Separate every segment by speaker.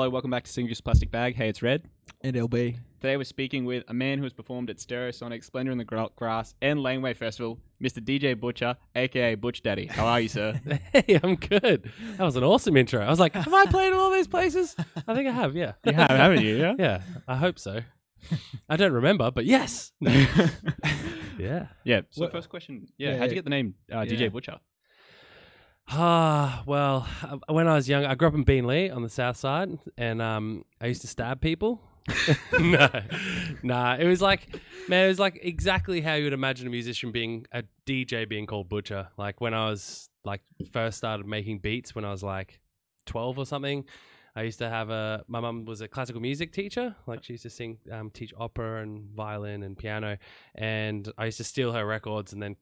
Speaker 1: Hello, welcome back to Single Use Plastic Bag. Hey, it's Red.
Speaker 2: And LB.
Speaker 1: Today we're speaking with a man who has performed at Stereosonic, Splendour in the Gra- Grass, and Laneway Festival, Mr. DJ Butcher, aka Butch Daddy. How are you, sir?
Speaker 3: Hey, I'm good. That was an awesome intro. I was like, have I played in all these places? I think I have, yeah.
Speaker 1: you have, haven't you? Yeah.
Speaker 3: Yeah, I hope so. I don't remember, but yes. yeah.
Speaker 1: yeah. So,
Speaker 2: What-
Speaker 1: first question. Yeah,
Speaker 2: Yeah,
Speaker 1: how'd you
Speaker 2: yeah.
Speaker 1: get the name uh,
Speaker 2: Yeah.
Speaker 1: DJ Butcher?
Speaker 3: Ah, well, when I was young, I grew up in Beenleigh on the south side, and um, I used to stab people. no, nah, it was like, man, it was like exactly how you would imagine a musician being a DJ being called Butcher. Like when I was like first started making beats when I was like twelve or something. I used to have a. My mum was a classical music teacher. Like she used to sing, um, teach opera and violin and piano, and I used to steal her records and then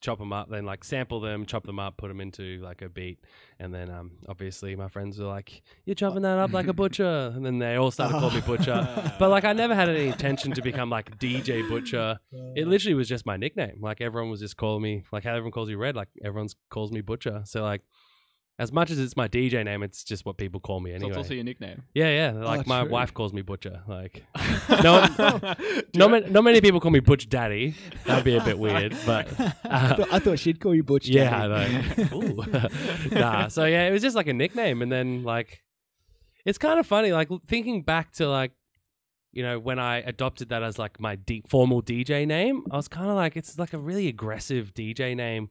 Speaker 3: chop them up, then like sample them, chop them up, put them into like a beat, and then um, obviously my friends were like, "You're chopping that up like a butcher," and then they all started calling me butcher. But like I never had any intention to become like DJ Butcher. It literally was just my nickname. Like everyone was just calling me like how everyone calls you Red. Like everyone's calls me Butcher. So like. As much as it's my DJ name, it's just what people call me anyway.
Speaker 1: So it's also your nickname.
Speaker 3: yeah, yeah. Like my
Speaker 2: true.
Speaker 3: wife calls me Butcher. Like no, not, ma- not many people call me Butch Daddy. That'd be a bit weird, but
Speaker 2: I,
Speaker 3: uh,
Speaker 2: thought, I thought she'd call you Butch.
Speaker 3: yeah,
Speaker 2: Daddy.
Speaker 3: I know. Ooh. nah, so yeah, it was just like a nickname, and then like, it's kind of funny, like thinking back to like, you know, when I adopted that as like my D- formal DJ name, I was kind of like, it's like a really aggressive DJ name.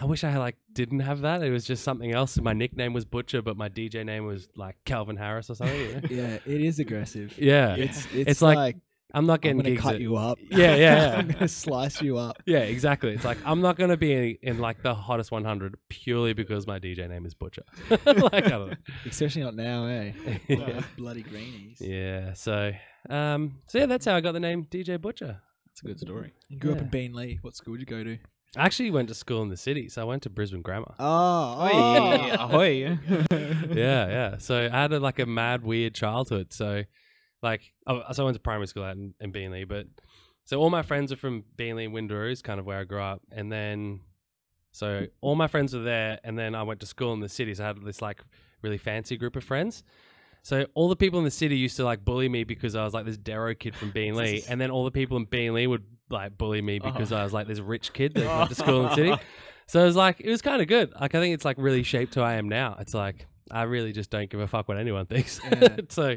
Speaker 3: I wish I like didn't have that. It was just something else. My nickname was Butcher, but my DJ name was like Calvin Harris or something. you know?
Speaker 2: yeah, it is aggressive.
Speaker 3: Yeah,
Speaker 2: It's it's,
Speaker 3: It's like,
Speaker 2: like,
Speaker 3: I'm not
Speaker 2: I'm gonna
Speaker 3: gigs.
Speaker 2: cut
Speaker 3: at-
Speaker 2: you up.
Speaker 3: Yeah, yeah, yeah.
Speaker 2: I'm gonna slice you up.
Speaker 3: Yeah, exactly. It's like I'm not gonna be in, in like the hottest 100 purely because my DJ name is Butcher. like I don't know.
Speaker 2: Especially not now, eh?
Speaker 3: Yeah.
Speaker 2: Bloody greenies.
Speaker 3: Yeah. So, um, so yeah, that's how I got the name DJ Butcher.
Speaker 1: That's a good story.
Speaker 2: You grew up in Beenleigh. What school did you go to?
Speaker 3: I actually went to school in the city, so I went to Brisbane Grammar.
Speaker 2: Oh, oh.
Speaker 1: Ahoy! Ahoy!
Speaker 3: yeah, yeah. So I had a, like a mad, weird childhood. So, like, oh, so I went to primary school out in, in Beenleigh, but so all my friends are from Beenleigh and Windaroo, is kind of where I grew up, and then so all my friends were there, and then I went to school in the city, so I had this like really fancy group of friends. So all the people in the city used to like bully me because I was like this Darrow kid from Beenleigh, and then all the people in Beenleigh would like bully me because I was like this rich kid that went to school in the city. So it was like it was kind of good. Like I think it's like really shaped who I am now. It's like I really just don't give a fuck what anyone thinks.
Speaker 2: Yeah.
Speaker 3: so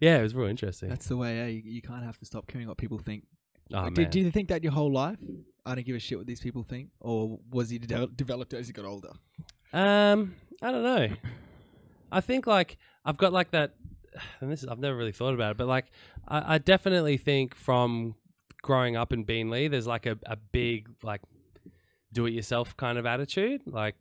Speaker 3: yeah, it was real interesting.
Speaker 2: That's the way, eh? You, you can't have to stop caring what people think.
Speaker 3: oh,
Speaker 2: did,
Speaker 3: man.
Speaker 2: did you think that your whole life? I don't give a shit what these people think, or was he de- developed as he got older?
Speaker 3: Um, I don't know. I think like I've got like that, and this is I've never really thought about it, but like I, I definitely think from growing up in Beenleigh, there's like a, a big like do it yourself kind of attitude. Like,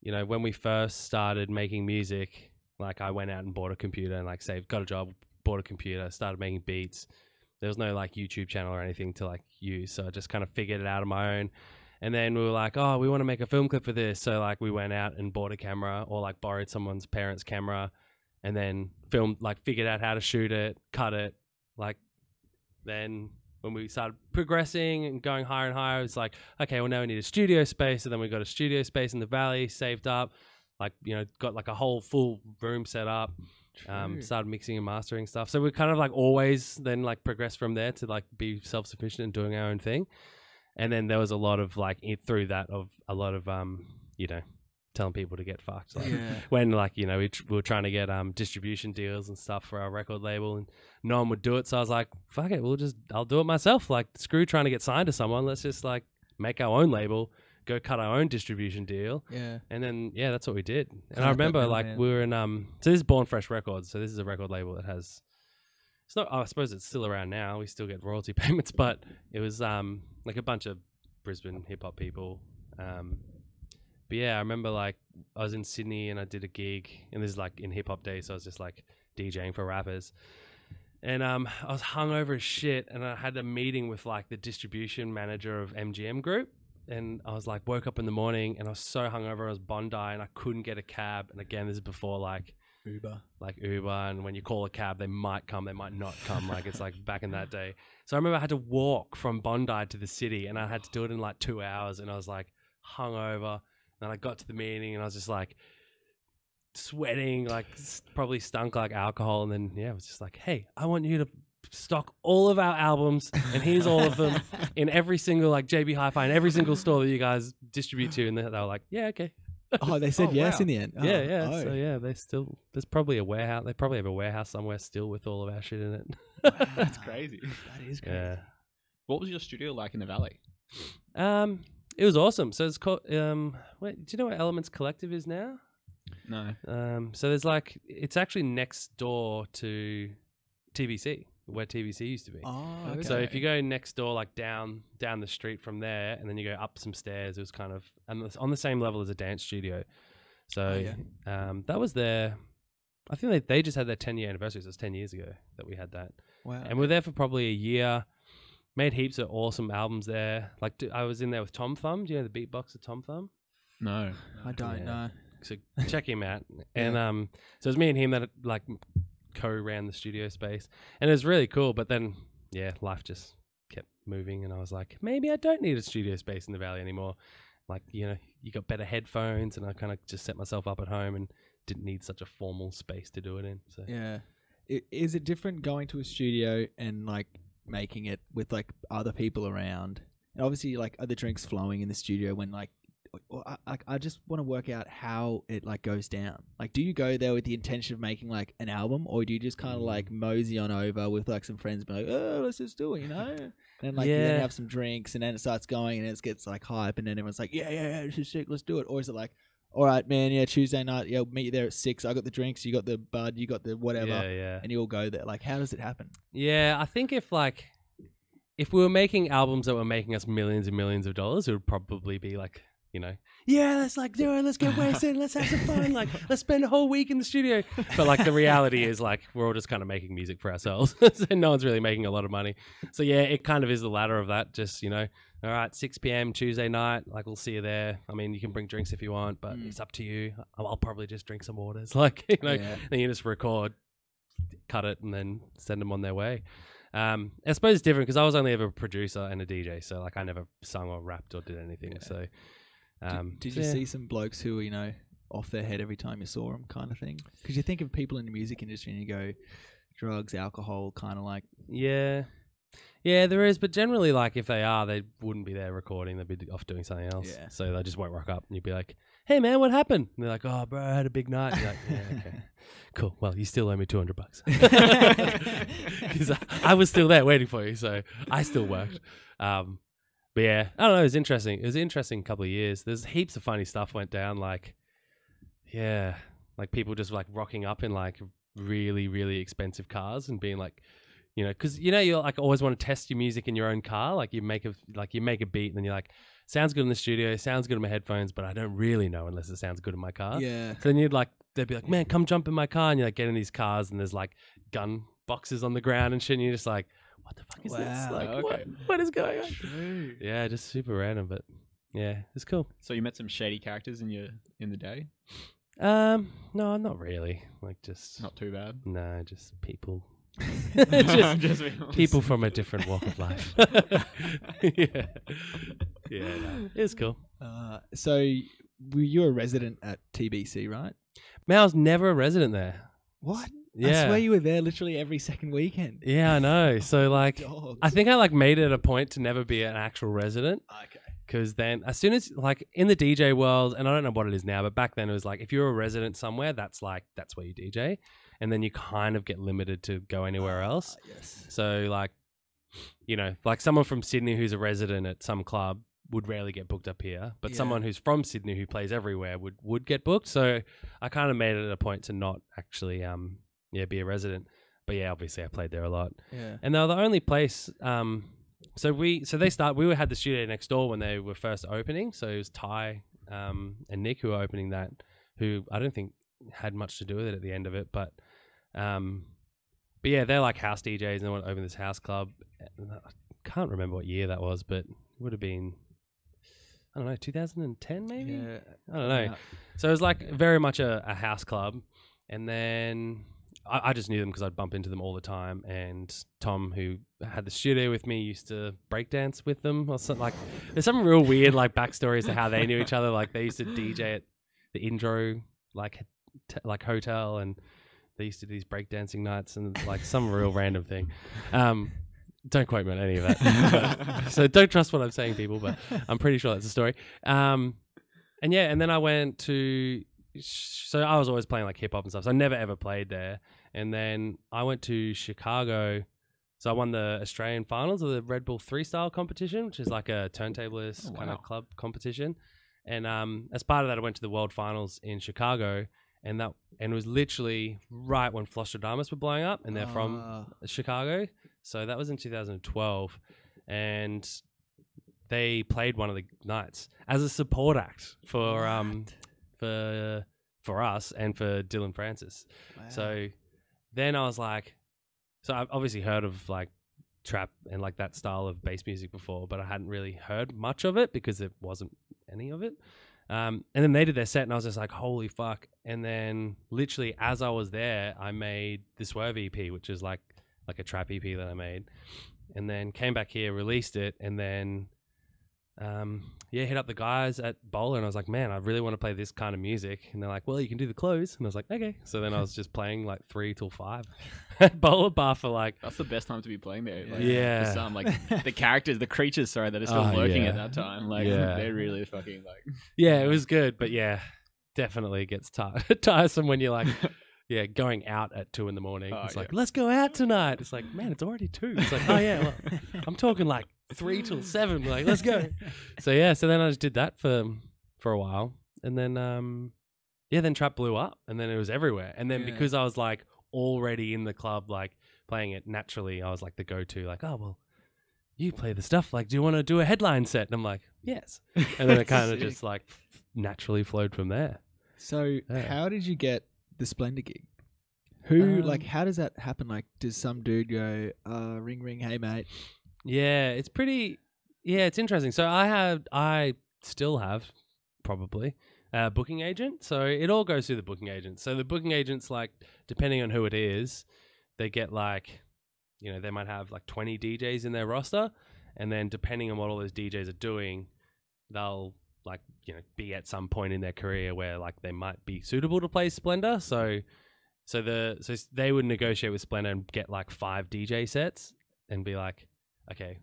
Speaker 3: you know, when we first started making music, like I went out and bought a computer and like saved, got a job, bought a computer, started making beats. There was no like YouTube channel or anything to like use, so I just kind of figured it out on my own. And then we were like, oh, we want to make a film clip for this. So like we went out and bought a camera or like borrowed someone's parents' camera and then filmed like figured out how to shoot it, cut it. Like then when we started progressing and going higher and higher, it's like, okay, well now we need a studio space. And then we got a studio space in the valley, saved up, like, you know, got like a whole full room set up. Um, started mixing and mastering stuff. So we kind of like always then like progressed from there to like be self sufficient and doing our own thing and then there was a lot of like through that of a lot of um you know telling people to get fucked. Like
Speaker 2: Yeah.
Speaker 3: when like you know we, tr- we were trying to get um distribution deals and stuff for our record label and no one would do it. So i was like fuck it we'll just i'll do it myself. Like screw trying to get signed to someone. Let's just like make our own label go cut our own distribution deal.
Speaker 2: Yeah.
Speaker 3: and then yeah that's what we did. And i remember like we were in um so this is born fresh records. So this is a record label that has it's not i suppose it's still around now. We still get royalty payments but it was um like a bunch of brisbane hip-hop people um but yeah i remember like i was in sydney and i did a gig and this is like in hip-hop days so i was just like djing for rappers and um, I was hungover as shit, and I had a meeting with like the distribution manager of MGM Group, and I was like, woke up in the morning, and I was so hungover. I was Bondi, and I couldn't get a cab. And again, this is before like
Speaker 2: Uber.
Speaker 3: like Uber, and when you call a cab, they might come, they might not come. Like it's like back in that day. So I remember I had to walk from Bondi to the city, and I had to do it in like two hours, and I was like hungover. And I got to the meeting, and I was just like, sweating, like probably stunk like alcohol. And then yeah, I was just like, hey, I want you to stock all of our albums, and here's all of them in every single like JB Hi-Fi in every single store that you guys distribute to. And they they were like, yeah, okay,
Speaker 2: Oh, they said
Speaker 1: Oh,
Speaker 2: yes
Speaker 1: wow.
Speaker 2: in the end. Oh,
Speaker 3: yeah, yeah.
Speaker 2: oh.
Speaker 3: So yeah, they still there's probably a warehouse. They probably have a warehouse somewhere still with all of our shit in it.
Speaker 1: That's crazy.
Speaker 2: That is crazy.
Speaker 3: yeah.
Speaker 1: What was your studio like in the valley?
Speaker 3: Um, it was awesome. So it's called. Um, wait, do you know what Elements Collective is now?
Speaker 1: No.
Speaker 3: Um, so there's like it's actually next door to TBC, where TBC used to be.
Speaker 2: Oh, okay.
Speaker 3: So if you go next door, like down down the street from there, and then you go up some stairs, it was kind of and it's on the same level as a dance studio. So
Speaker 2: Oh,
Speaker 3: um, that was their. I think they, they just had their 10 year anniversary. So it's 10 years ago that we had that.
Speaker 2: wow.
Speaker 3: And we we're there for probably a year. Made heaps of awesome albums there. Like I was in there with Tom Thum. Do you know the beatboxer Tom Thum?
Speaker 1: No.
Speaker 2: I don't
Speaker 3: Yeah.
Speaker 2: know.
Speaker 3: So check him out. And um, so it was me and him that like co-ran the studio space, and it was really cool. But then, yeah, life just kept moving, and I was like, maybe I don't need a studio space in the valley anymore. Like you know, you got better headphones, and I kind of just set myself up at home and didn't need such a formal space to do it in. So
Speaker 2: Yeah. Is it different going to a studio and like making it with like other people around? And obviously, like, are the drinks flowing in the studio when like, uh, I, I, I just want to work out how it like goes down. Like, do you go there with the intention of making like an album, or do you just kind of like mm. mosey on over with like some friends, and be like, oh, let's just do it, you know? And then like you then have some drinks, and then it starts going, and it gets like hype, and then everyone's like, yeah, yeah, yeah, this is sick, let's do it. Or is it like, all right, man, yeah, Tuesday night, yeah, we'll meet you there at six. I got the drinks, you got the bud, you got the whatever
Speaker 3: yeah, yeah.
Speaker 2: and you all go there. Like, how does it happen?
Speaker 3: Yeah, I think if like if we were making albums that were making us millions and millions of dollars, it would probably be like, you know, yeah, let's like do it, let's get wasted, let's have some fun, like let's spend a whole week in the studio. But like the reality is like we're all just kind of making music for ourselves. so no one's really making a lot of money. So yeah, it kind of is the latter of that. Just, you know, all right, six PM Tuesday night, like we'll see you there. I mean, you can bring drinks if you want, but
Speaker 2: Mm.
Speaker 3: it's up to you. I'll, I'll probably just drink some waters. Like, you know,
Speaker 2: Yeah.
Speaker 3: then you just record, cut it, and then send them on their way. Um, I suppose it's different because I was only ever a producer and a DJ, so like I never sung or rapped or did anything.
Speaker 2: Yeah.
Speaker 3: So,
Speaker 2: Did-
Speaker 3: um,
Speaker 2: did
Speaker 3: so
Speaker 2: you
Speaker 3: yeah.
Speaker 2: see some blokes who were, you know, off their head every time you saw them, kind of thing? Because you think of people in the music industry and you go, drugs, alcohol, kind of like,
Speaker 3: Yeah, yeah, there is, but generally, like if they are, they wouldn't be there recording. They'd be off doing something else.
Speaker 2: Yeah.
Speaker 3: So they just won't rock up, and you'd be like, "Hey, man, what happened?" And they're like, "Oh, bro, I had a big night." And you're like, yeah, okay, cool. Well, you still owe me two hundred bucks because I, I was still there waiting for you, so I still worked. Um, but yeah, I don't know. It was interesting. It was an interesting couple of years. There's heaps of funny stuff went down. Like, yeah, like people just like rocking up in like really, really expensive cars and being like, you know, because you know you like always want to test your music in your own car. Like you make a like you make a beat and then you're like, sounds good in the studio, sounds good in my headphones, but I don't really know unless it sounds good in my car.
Speaker 2: yeah.
Speaker 3: So then you'd like they'd be like, man, come jump in my car, and you're like get in these cars and there's like gun boxes on the ground and shit, and you're just like, what the fuck is this? Like,
Speaker 1: okay.
Speaker 3: what, what is going on?
Speaker 2: True.
Speaker 3: Yeah, just super random, but yeah, it's cool.
Speaker 1: So you met some shady characters in your in the day.
Speaker 3: Um, no, not really. Like just
Speaker 1: Not too bad.
Speaker 3: no, just people. just
Speaker 1: Just
Speaker 3: people from a different walk of life. yeah, yeah, no, it's cool.
Speaker 2: Uh, so were you a resident at TBC, right?
Speaker 3: Man, I was never a resident there.
Speaker 2: What?
Speaker 3: Yeah,
Speaker 2: I swear you were there literally every second weekend.
Speaker 3: yeah, I know. So like,
Speaker 2: Dogs.
Speaker 3: I think I like made it a point to never be an actual resident.
Speaker 2: Okay.
Speaker 3: Because then, as soon as like in the DJ world, and I don't know what it is now, but back then it was like if you're a resident somewhere, that's like that's where you DJ, and then you kind of get limited to go anywhere else.
Speaker 2: Ah, yes.
Speaker 3: So like, you know, like someone from Sydney who's a resident at some club would rarely get booked up here, but
Speaker 2: Yeah.
Speaker 3: someone who's from Sydney who plays everywhere would would get booked. So I kind of made it a point to not actually um yeah be a resident. But yeah, obviously I played there a lot
Speaker 2: Yeah.
Speaker 3: and they were the only place. Um, so we so they start. We had the studio next door when they were first opening. So it was Ty um, and Nick who were opening that. Who I don't think had much to do with it at the end of it, but um, but yeah, they're like house DJs and they want to open this house club. I can't remember what year that was, but it would have been I don't know, 2010 maybe.
Speaker 2: Yeah.
Speaker 3: I don't know. So it was like very much a, a house club. And then I, I just knew them because I'd bump into them all the time. And Tom, who had the studio with me, used to breakdance with them or something. Like, there's some real weird like backstories to how they knew each other. Like they used to DJ at the intro like t- like hotel, and they used to do these breakdancing nights and like some real random thing. Um, don't quote me on any of that. so don't trust what I'm saying, people. But I'm pretty sure that's the story. Um, and yeah, and then I went to. So I was always playing like hip hop and stuff. So I never ever played there. And then I went to Chicago. So I won the Australian finals of the Red Bull Thre3style competition, which is like a turntablist
Speaker 1: Oh,
Speaker 3: kind of club competition. And um, as part of that, I went to the World Finals in Chicago, and that and it was literally right when Flosstradamus were blowing up, and they're from
Speaker 2: Ah.
Speaker 3: Chicago. So that was in 2012, and they played one of the nights as a support act for um for for us and for Dillon Francis. So then I was like, so I've obviously heard of like trap and like that style of bass music before, but I hadn't really heard much of it because there wasn't any of it. Um, and then they did their set, and I was just like, "Holy fuck!" And then, literally, as I was there, I made the Swerve EP, which is like like a trap EP that I made, and then came back here, released it, and then, um, yeah, hit up the guys at Bowler, and I was like, "Man, I really want to play this kind of music." And they're like, "Well, you can do the close," and I was like, "Okay." So then I was just playing like three till five at Bowler Bar for like
Speaker 1: That's the best time to be playing there. Like,
Speaker 3: Yeah.
Speaker 1: For some, like the characters, the creatures, sorry, that are still
Speaker 3: Oh,
Speaker 1: lurking
Speaker 3: yeah.
Speaker 1: at that time. Like
Speaker 3: Yeah.
Speaker 1: they're really fucking like.
Speaker 3: Yeah, it was good, but yeah, definitely gets ti- tiresome when you're like, yeah, going out at two in the morning.
Speaker 1: Oh,
Speaker 3: it's
Speaker 1: yeah.
Speaker 3: like, let's go out tonight. It's like, man, it's already two. It's like, oh yeah, well, I'm talking like three till seven. Like, let's go. So yeah, so then I just did that for for a while, and then um, yeah, then trap blew up, and then it was everywhere, and then
Speaker 2: Yeah.
Speaker 3: because I was like already in the club, like playing it naturally, I was like the go to, like, oh well. You play the stuff like, do you want to do a headline set? And I'm like, yes. And then it kind of just like naturally flowed from there.
Speaker 2: So,
Speaker 3: Yeah.
Speaker 2: how did you get the Splendour gig? Who,
Speaker 3: Um,
Speaker 2: like, how does that happen? Like, does some dude go, uh, ring, ring, hey, mate?
Speaker 3: Yeah, it's pretty. Yeah, it's interesting. So I have, I still have, probably a booking agent. So it all goes through the booking agent. So the booking agents, like, depending on who it is, they get like, you know, they might have like twenty DJs in their roster, and then depending on what all those DJs are doing, they'll like you know be at some point in their career where like they might be suitable to play Splendour. So. So the so they would negotiate with Splendour and get like five DJ sets and be like, okay,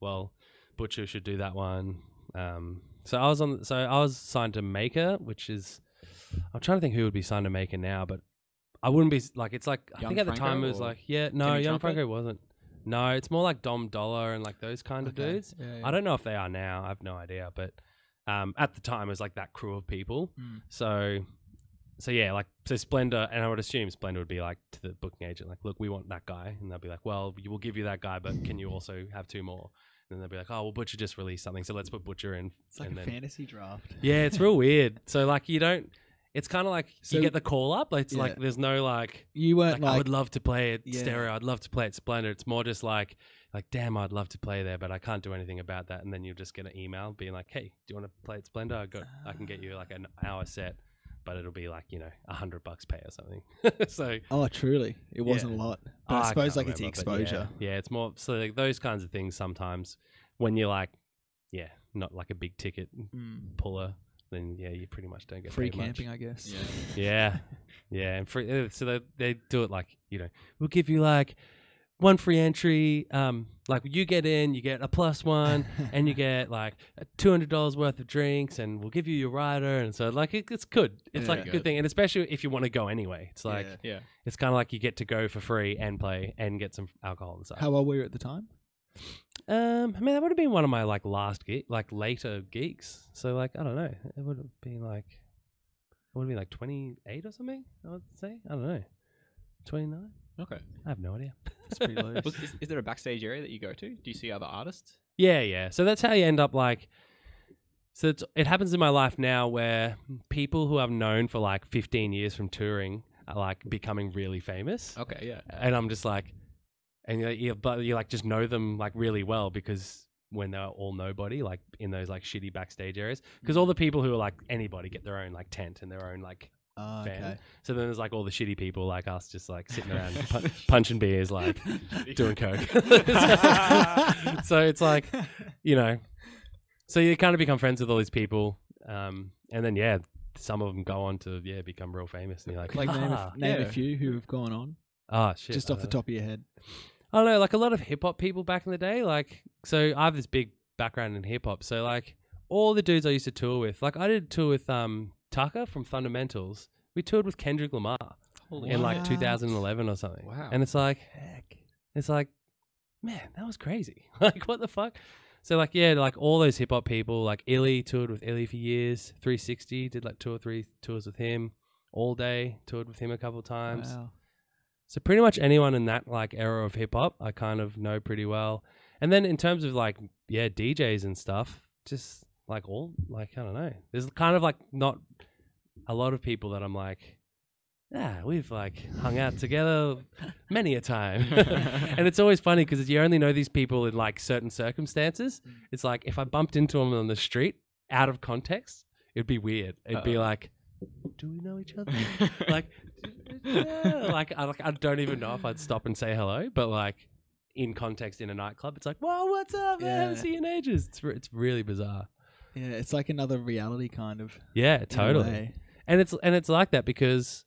Speaker 3: well, Butcher should do that one. Um, so I was on. So I was signed to Maker, which is I'm trying to think who would be signed to Maker now, but I wouldn't be like it's like I think at the
Speaker 1: Franco
Speaker 3: time it was like yeah no
Speaker 1: Timmy
Speaker 3: Young
Speaker 1: Trumpet?
Speaker 3: Franco wasn't. No, it's more like Dom Dolla and like those kind of
Speaker 2: Okay.
Speaker 3: dudes.
Speaker 2: Yeah, yeah.
Speaker 3: I don't know if they are now. I have no idea, but um, at the time it was like that crew of people.
Speaker 2: Mm.
Speaker 3: So, so yeah, like so Splendour, and I would assume Splendour would be like to the booking agent, like, look, we want that guy, and they'll be like, well, we will give you that guy, but can you also have two more? And then they'll be like, oh, well, Butcher just released something, so let's put Butcher in.
Speaker 2: It's like
Speaker 3: and
Speaker 2: a
Speaker 3: then,
Speaker 2: fantasy draft.
Speaker 3: yeah, it's real weird. So like you don't. It's kind of like
Speaker 2: So-
Speaker 3: you get the call up. It's like there's no like
Speaker 2: You weren't
Speaker 3: like,
Speaker 2: like,
Speaker 3: I would love to play it
Speaker 2: Yeah.
Speaker 3: stereo. I'd love to play it Splendour. It's more just like like damn, I'd love to play there, but I can't do anything about that. And then you'll just get an email being like, hey, do you want to play it Splendour? I got I can get you like an hour set, but it'll be like you know a hundred bucks pay or something. so
Speaker 2: oh, truly, it wasn't
Speaker 3: Yeah.
Speaker 2: a lot.
Speaker 3: Oh,
Speaker 2: But I
Speaker 3: I
Speaker 2: suppose
Speaker 3: can't
Speaker 2: like it's the
Speaker 3: remember, but
Speaker 2: exposure.
Speaker 3: Yeah, yeah, it's more so like those kinds of things sometimes when you're like, yeah, not like a big ticket
Speaker 2: Mm.
Speaker 3: puller, then yeah, you pretty much don't get
Speaker 2: Free
Speaker 3: paid much.
Speaker 2: camping, I guess.
Speaker 1: Yeah.
Speaker 3: Yeah, yeah, and free, uh, so they they do it like you know we'll give you like one free entry. Um, like you get in, you get a plus one, and you get like two hundred dollars worth of drinks, and we'll give you your rider, and so like it, it's good. It's
Speaker 2: Yeah.
Speaker 3: like a
Speaker 1: Good.
Speaker 3: good thing, and especially if you want to go anyway, it's like
Speaker 2: Yeah.
Speaker 1: Yeah.
Speaker 3: it's kind of like you get to go for free and play and get some alcohol and stuff.
Speaker 2: How old were you at the time?
Speaker 3: Um, I mean, that would have been one of my like last gig, like later geeks. So like, I don't know. It would have been like, it would have been like twenty eight or something. I would say. I don't know. Twenty nine.
Speaker 1: Okay.
Speaker 3: I have no idea.
Speaker 2: It's pretty loose.
Speaker 1: Was, is, is there a backstage area that you go to? Do you see other artists?
Speaker 3: Yeah, yeah. So that's how you end up like. So it's, it happens in my life now where people who I've known for like 15 years from touring are like becoming really famous.
Speaker 1: Okay. Yeah.
Speaker 3: and I'm just like, and you, you but you like just know them like really well because when they're all nobody, like in those like shitty backstage areas, because all mm-hmm. the people who are like anybody get their own like tent and their own like.
Speaker 2: Oh,
Speaker 3: Fan.
Speaker 2: okay.
Speaker 3: So then there's like all the shitty people like us, just like sitting around pu- punching beers, like doing coke. so it's like, you know, so you kind of become friends with all these people, um, and then yeah, some of them go on to yeah become real famous. And you're like,
Speaker 2: Like name,
Speaker 3: ah,
Speaker 2: a, name
Speaker 1: yeah.
Speaker 2: a few who have gone on,
Speaker 3: ah, shit.
Speaker 2: just off the
Speaker 3: know.
Speaker 2: top of your head.
Speaker 3: I don't know, like a lot of hip hop people back in the day. Like, so I have this big background in hip hop. So like all the dudes I used to tour with, like I did a tour with um Tuka from Thundamentals. We toured with Kendrick Lamar in like 2011 or something.
Speaker 1: Wow.
Speaker 3: And it's like,
Speaker 2: Heck.
Speaker 3: it's like, man, that was crazy. like, what the fuck? So like, yeah, like all those hip hop people, like Illy toured with Illy for years. 360 did like two or three tours with him. Allday toured with him a couple times.
Speaker 2: Wow.
Speaker 3: So pretty much anyone in that like era of hip hop, I kind of know pretty well. And then in terms of like yeah DJs and stuff, just like all like I don't know. There's kind of like not a lot of people that I'm like, yeah, we've like hung out together many a time. and it's always funny because you only know these people in like certain circumstances. Mm. It's like if I bumped into them on the street out of context, it'd be weird. It'd be
Speaker 1: Uh-oh.
Speaker 3: like, do we know each other? like, yeah, like I, like I don't even know if I'd stop and say hello, but like in context in a nightclub, it's like, whoa, what's up? man? I haven't seen you in ages. It's re- it's really bizarre.
Speaker 2: Yeah, it's like another reality kind of.
Speaker 3: Yeah, totally. And it's and it's like that because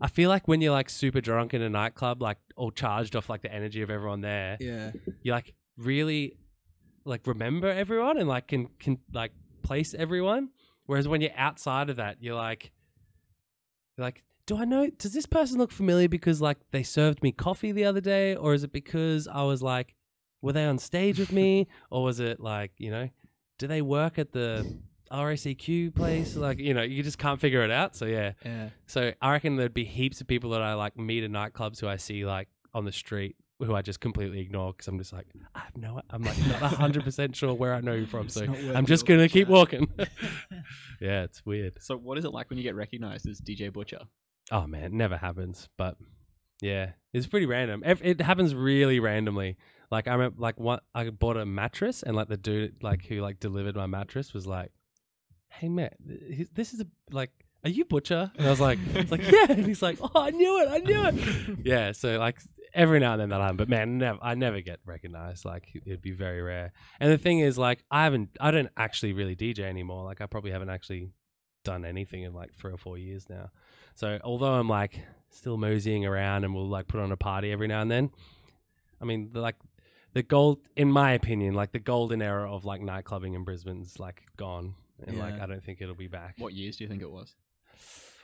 Speaker 3: I feel like when you're like super drunk in a nightclub, like all charged off like the energy of everyone there,
Speaker 2: Yeah.
Speaker 3: you like really like remember everyone and like can can like place everyone. Whereas when you're outside of that, you're like, you're like, do I know? Does this person look familiar because like they served me coffee the other day, or is it because I was like, were they on stage with me, or was it like you know, do they work at the RACQ place? Like you know, you just can't figure it out. So yeah,
Speaker 2: Yeah.
Speaker 3: so I reckon there'd be heaps of people that I like meet in nightclubs who I see like on the street who I just completely ignore because I'm just like I have no I'm like not hundred percent sure where I know you from, so I'm just gonna keep
Speaker 2: chat.
Speaker 3: walking. yeah, it's weird.
Speaker 1: So, what is it like when you get recognized as DJ Butcher?
Speaker 3: Oh man, it never happens, but yeah, it's pretty random. It happens really randomly. Like I remember, like what I bought a mattress, and like the dude like who like delivered my mattress was like, "Hey man, th- this is a like." Are you butcher? And I was like, it's like yeah. And he's like, oh, I knew it, I knew it. yeah. So like every now and then that happens, but man, never, I never get recognized. Like it'd be very rare. And the thing is, like, I haven't, I don't actually really DJ anymore. Like I probably haven't actually done anything in like three or four years now. So although I'm like still moseying around and we'll like put on a party every now and then, I mean, the, like the gold, in my opinion, like the golden era of like nightclubbing in Brisbane's like gone, and like I don't think it'll be back.
Speaker 1: What years do you think it was?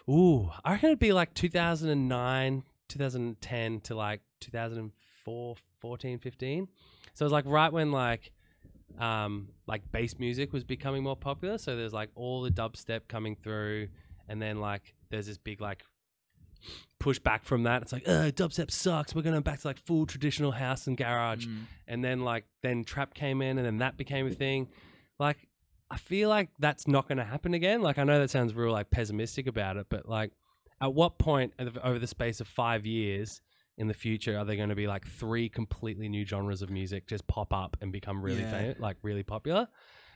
Speaker 3: Ooh, I reckon it'd be like 2009, 2010 to like 2004, 14, 15. So it was like right when like um like bass music was becoming more popular. So there's like all the dubstep coming through and then like there's this big like push back from that. It's like, uh, dubstep sucks. We're going back to like full traditional house and garage
Speaker 1: Mm.
Speaker 3: and then like then trap came in and then that became a thing like i feel like that's not going to happen again like i know that sounds real like pessimistic about it but like at what point over the space of five years in the future are there going to be like three completely new genres of music just pop up and become really
Speaker 2: Yeah.
Speaker 3: famous like really popular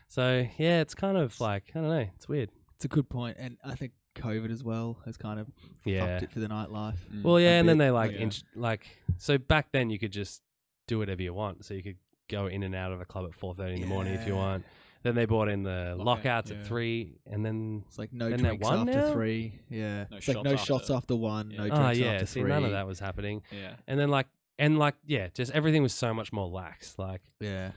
Speaker 3: so yeah it's kind of like i don't know it's weird
Speaker 2: It's a good point, and I think COVID as well has kind of
Speaker 3: yeah
Speaker 2: fucked it for the nightlife.
Speaker 1: Mm.
Speaker 3: Well, yeah, and then
Speaker 2: bit,
Speaker 3: they like,
Speaker 1: yeah.
Speaker 3: int- like, so back then you could just do whatever you want. So you could go in and out of a club at four thirty in the morning if you
Speaker 2: Yeah.
Speaker 3: want. Then they brought in the
Speaker 1: Lockout,
Speaker 3: lockouts
Speaker 1: yeah.
Speaker 3: at three, and then
Speaker 2: It's like no
Speaker 3: Then they're
Speaker 2: drinks
Speaker 3: one
Speaker 2: after
Speaker 3: now?
Speaker 2: three. Yeah,
Speaker 1: No
Speaker 2: it's like
Speaker 1: shots
Speaker 2: no
Speaker 1: after.
Speaker 2: shots after one,
Speaker 1: Yeah.
Speaker 2: no
Speaker 3: oh yeah,
Speaker 2: after
Speaker 3: see
Speaker 2: three.
Speaker 3: none of that was happening.
Speaker 1: Yeah.
Speaker 3: And then like, and like, yeah, just everything was so much more lax. Like,
Speaker 2: Yeah,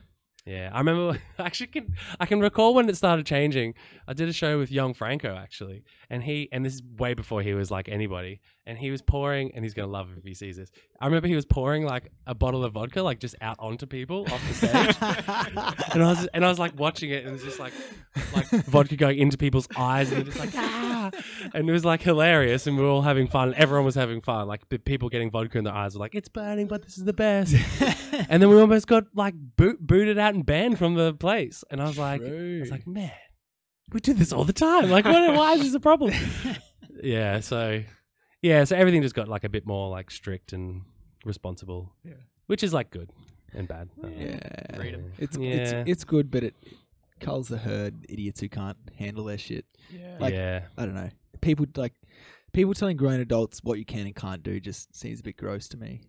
Speaker 3: yeah, I remember. Actually can I can recall when it started changing. I did a show with Young Franco actually, and he and this is way before he was like anybody, and he was pouring, and he's gonna love it if he sees this. I remember he was pouring like a bottle of vodka like just out onto people off the stage, and I was and I was like watching it, and it was just like like vodka going into people's eyes, and just like ah, and it was like hilarious, and we were all having fun, and everyone was having fun. Like the people getting vodka in their eyes were like, "It's burning, but this is the best." and then we almost got like boot, booted out and banned from the place. And I was like, I was like, man, we do this all the time. Like, what, why is this a problem? yeah. So, yeah. So everything just got like a bit more like strict and responsible.
Speaker 1: Yeah.
Speaker 3: Which is like good and bad. I don't know.
Speaker 2: yeah.
Speaker 1: Freedom.
Speaker 2: It's
Speaker 3: Yeah.
Speaker 2: it's it's good, but it culls the herd. Idiots who can't handle their shit.
Speaker 1: Yeah.
Speaker 2: like-
Speaker 3: yeah.
Speaker 2: I don't know. People like people telling grown adults what you can and can't do just seems a bit gross to me.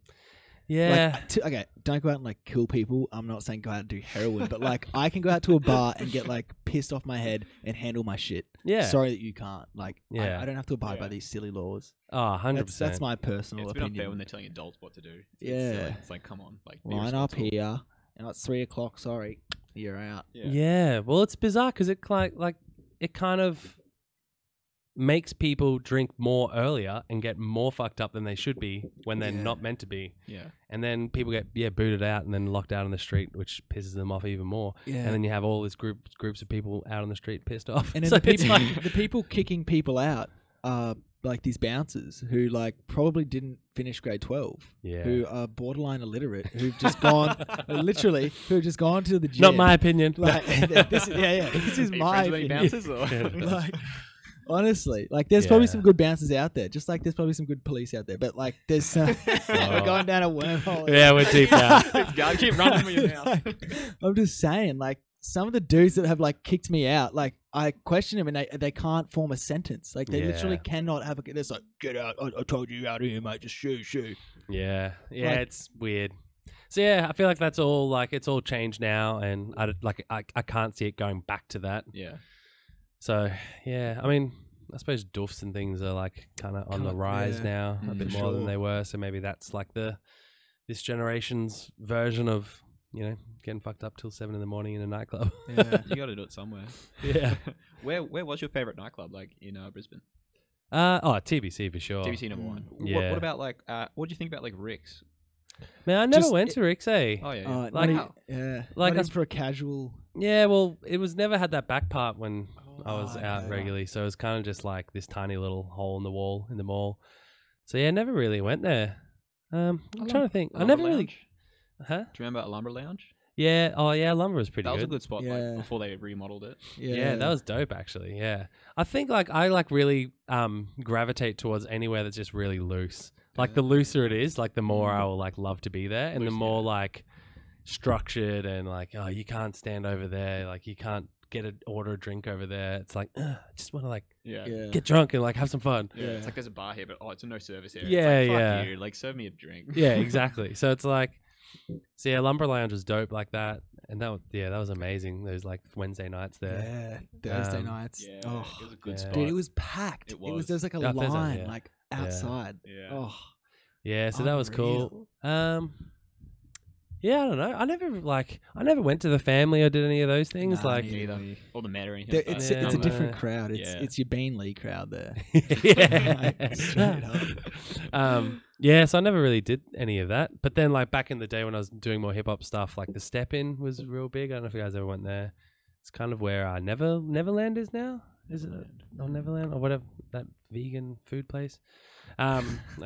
Speaker 3: Yeah.
Speaker 2: Like, to, okay, don't go out and like kill people. I'm not saying go out and do heroin, but like I can go out to a bar and get like pissed off my head and handle my shit.
Speaker 3: yeah.
Speaker 2: Sorry that you can't. Like,
Speaker 3: Yeah.
Speaker 2: I, I don't have to abide by these silly laws.
Speaker 3: Ah, oh, 100%.
Speaker 2: That's, that's my
Speaker 1: Yeah,
Speaker 2: personal
Speaker 1: it's a bit unfair when they're telling adults what to do. It's,
Speaker 2: Yeah.
Speaker 1: it's, silly. it's like come on, like be
Speaker 2: Line up
Speaker 1: responsible.
Speaker 2: here. Now it's three o'clock. Sorry, you're out.
Speaker 1: Yeah.
Speaker 3: Yeah. Well, it's bizarre because it like like it kind of makes people drink more earlier and get more fucked up than they should be when they're
Speaker 2: Yeah.
Speaker 3: not meant to be.
Speaker 1: yeah.
Speaker 3: And then people get yeah booted out and then locked out on the street, which pisses them off even more.
Speaker 2: Yeah.
Speaker 3: And then you have all these groups groups of people out on the street pissed off.
Speaker 2: And then
Speaker 3: So
Speaker 2: the people,
Speaker 3: like-
Speaker 2: the people kicking people out are like these bouncers who like probably didn't finish grade twelve,
Speaker 3: yeah.
Speaker 2: who are borderline illiterate, who've just gone literally, who've just gone to the gym.
Speaker 3: Not my opinion.
Speaker 2: like this is, yeah yeah this is
Speaker 1: Are you
Speaker 2: my
Speaker 1: friends with any
Speaker 2: opinion.
Speaker 1: bouncers or?
Speaker 2: like honestly like there's probably
Speaker 3: Yeah.
Speaker 2: some good bouncers out there just like there's probably some good police out there but like there's some we're going down a wormhole
Speaker 3: yeah, we're deep down.
Speaker 1: God, keep running with your mouth.
Speaker 2: i'm just saying like some of the dudes that have like kicked me out like i question them and they they can't form a sentence like they literally
Speaker 3: Yeah.
Speaker 2: cannot have a they're just like get out I, I told you out of here mate just shoo shoo
Speaker 3: Yeah, yeah,
Speaker 2: Like-
Speaker 3: it's weird. So yeah, I feel like that's all like it's all changed now, and I d- like I, I can't see it going back to that.
Speaker 1: Yeah.
Speaker 3: So yeah, I mean, I suppose doofs and things are like kind of on the
Speaker 2: Kinda-
Speaker 3: rise
Speaker 2: yeah,
Speaker 3: now a
Speaker 1: mm,
Speaker 3: bit
Speaker 2: for
Speaker 3: more than they were. So maybe that's like the this generation's version of you know getting fucked up till seven in the morning in a nightclub.
Speaker 2: yeah
Speaker 1: You got to do it somewhere.
Speaker 3: yeah.
Speaker 1: where Where was your favorite nightclub? Like in uh, Brisbane?
Speaker 3: Uh, oh, TBC for sure.
Speaker 1: TBC number one. What,
Speaker 3: Yeah.
Speaker 1: what about like? Uh, what do you think about like Ric's?
Speaker 3: Man, I never
Speaker 2: Just-
Speaker 3: went to Ric's. Eh?
Speaker 1: Oh yeah. yeah.
Speaker 2: uh,
Speaker 3: Like-
Speaker 2: like yeah
Speaker 3: like
Speaker 2: like
Speaker 3: I s-
Speaker 2: for a casual
Speaker 3: Yeah, well, it was never had that back part when I was
Speaker 2: Oh,
Speaker 3: out
Speaker 2: okay.
Speaker 3: regularly, so it was kind of just like this tiny little hole in the wall in the mall. So yeah, never really went there. Um, I'm trying to think. I
Speaker 1: Lumber
Speaker 3: never really,
Speaker 1: Lounge?
Speaker 3: huh?
Speaker 1: Do you remember a lumber lounge?
Speaker 3: Yeah. Oh yeah, lumber was pretty good.
Speaker 1: that was
Speaker 3: good.
Speaker 1: a good spot.
Speaker 2: Yeah.
Speaker 1: Like before they remodeled it.
Speaker 2: yeah,
Speaker 3: Yeah. that was dope actually. Yeah, I think like I like really um gravitate towards anywhere that's just really loose. Like the looser it is, like the more I will like love to be there, and the
Speaker 1: Loose,
Speaker 3: more like structured and like oh you can't stand over there, like you can't get a order a drink over there. It's like "Ugh, I just want to like
Speaker 1: Yeah.
Speaker 2: yeah
Speaker 3: get drunk and like have some fun.
Speaker 1: Yeah,
Speaker 2: Yeah.
Speaker 1: it's like there's a bar here, but oh, it's a no service area.
Speaker 3: Yeah,
Speaker 1: it's like,
Speaker 3: yeah.
Speaker 1: Fuck you. Like serve me a drink.
Speaker 3: Yeah, exactly. so it's like, so yeah, Lumber Lounge was dope like that, and that was, yeah, that was amazing. Those like Wednesday nights there.
Speaker 2: yeah Thursday
Speaker 3: Um,
Speaker 2: nights
Speaker 1: Yeah,
Speaker 2: oh
Speaker 1: it was a good
Speaker 3: yeah.
Speaker 1: spot.
Speaker 2: Dude, it was packed.
Speaker 1: It
Speaker 2: It was.
Speaker 1: was.
Speaker 2: there was like a
Speaker 3: Yeah, Thursday,
Speaker 2: line
Speaker 3: yeah.
Speaker 2: like outside.
Speaker 1: yeah.
Speaker 2: Oh,
Speaker 3: Yeah, so that was cool. Um, yeah, I don't know. I never like, I never went to the family or did any of those things.
Speaker 2: Nah,
Speaker 3: like,
Speaker 2: neither.
Speaker 1: Either. Or the Met or anything.
Speaker 2: There-
Speaker 1: like
Speaker 2: it's
Speaker 1: that.
Speaker 2: a, it's a
Speaker 3: Yeah.
Speaker 2: different crowd. It's
Speaker 1: yeah.
Speaker 2: it's your Beenleigh crowd there.
Speaker 3: yeah,
Speaker 2: Straight up.
Speaker 3: um, yeah. So I never really did any of that. But then, like back in the day when I was doing more hip hop stuff, like the Step Inn was real big. I don't know if you guys ever went there. It's kind of where uh, Never Neverland is now. Is it? Or Neverland or whatever that vegan food place. Um,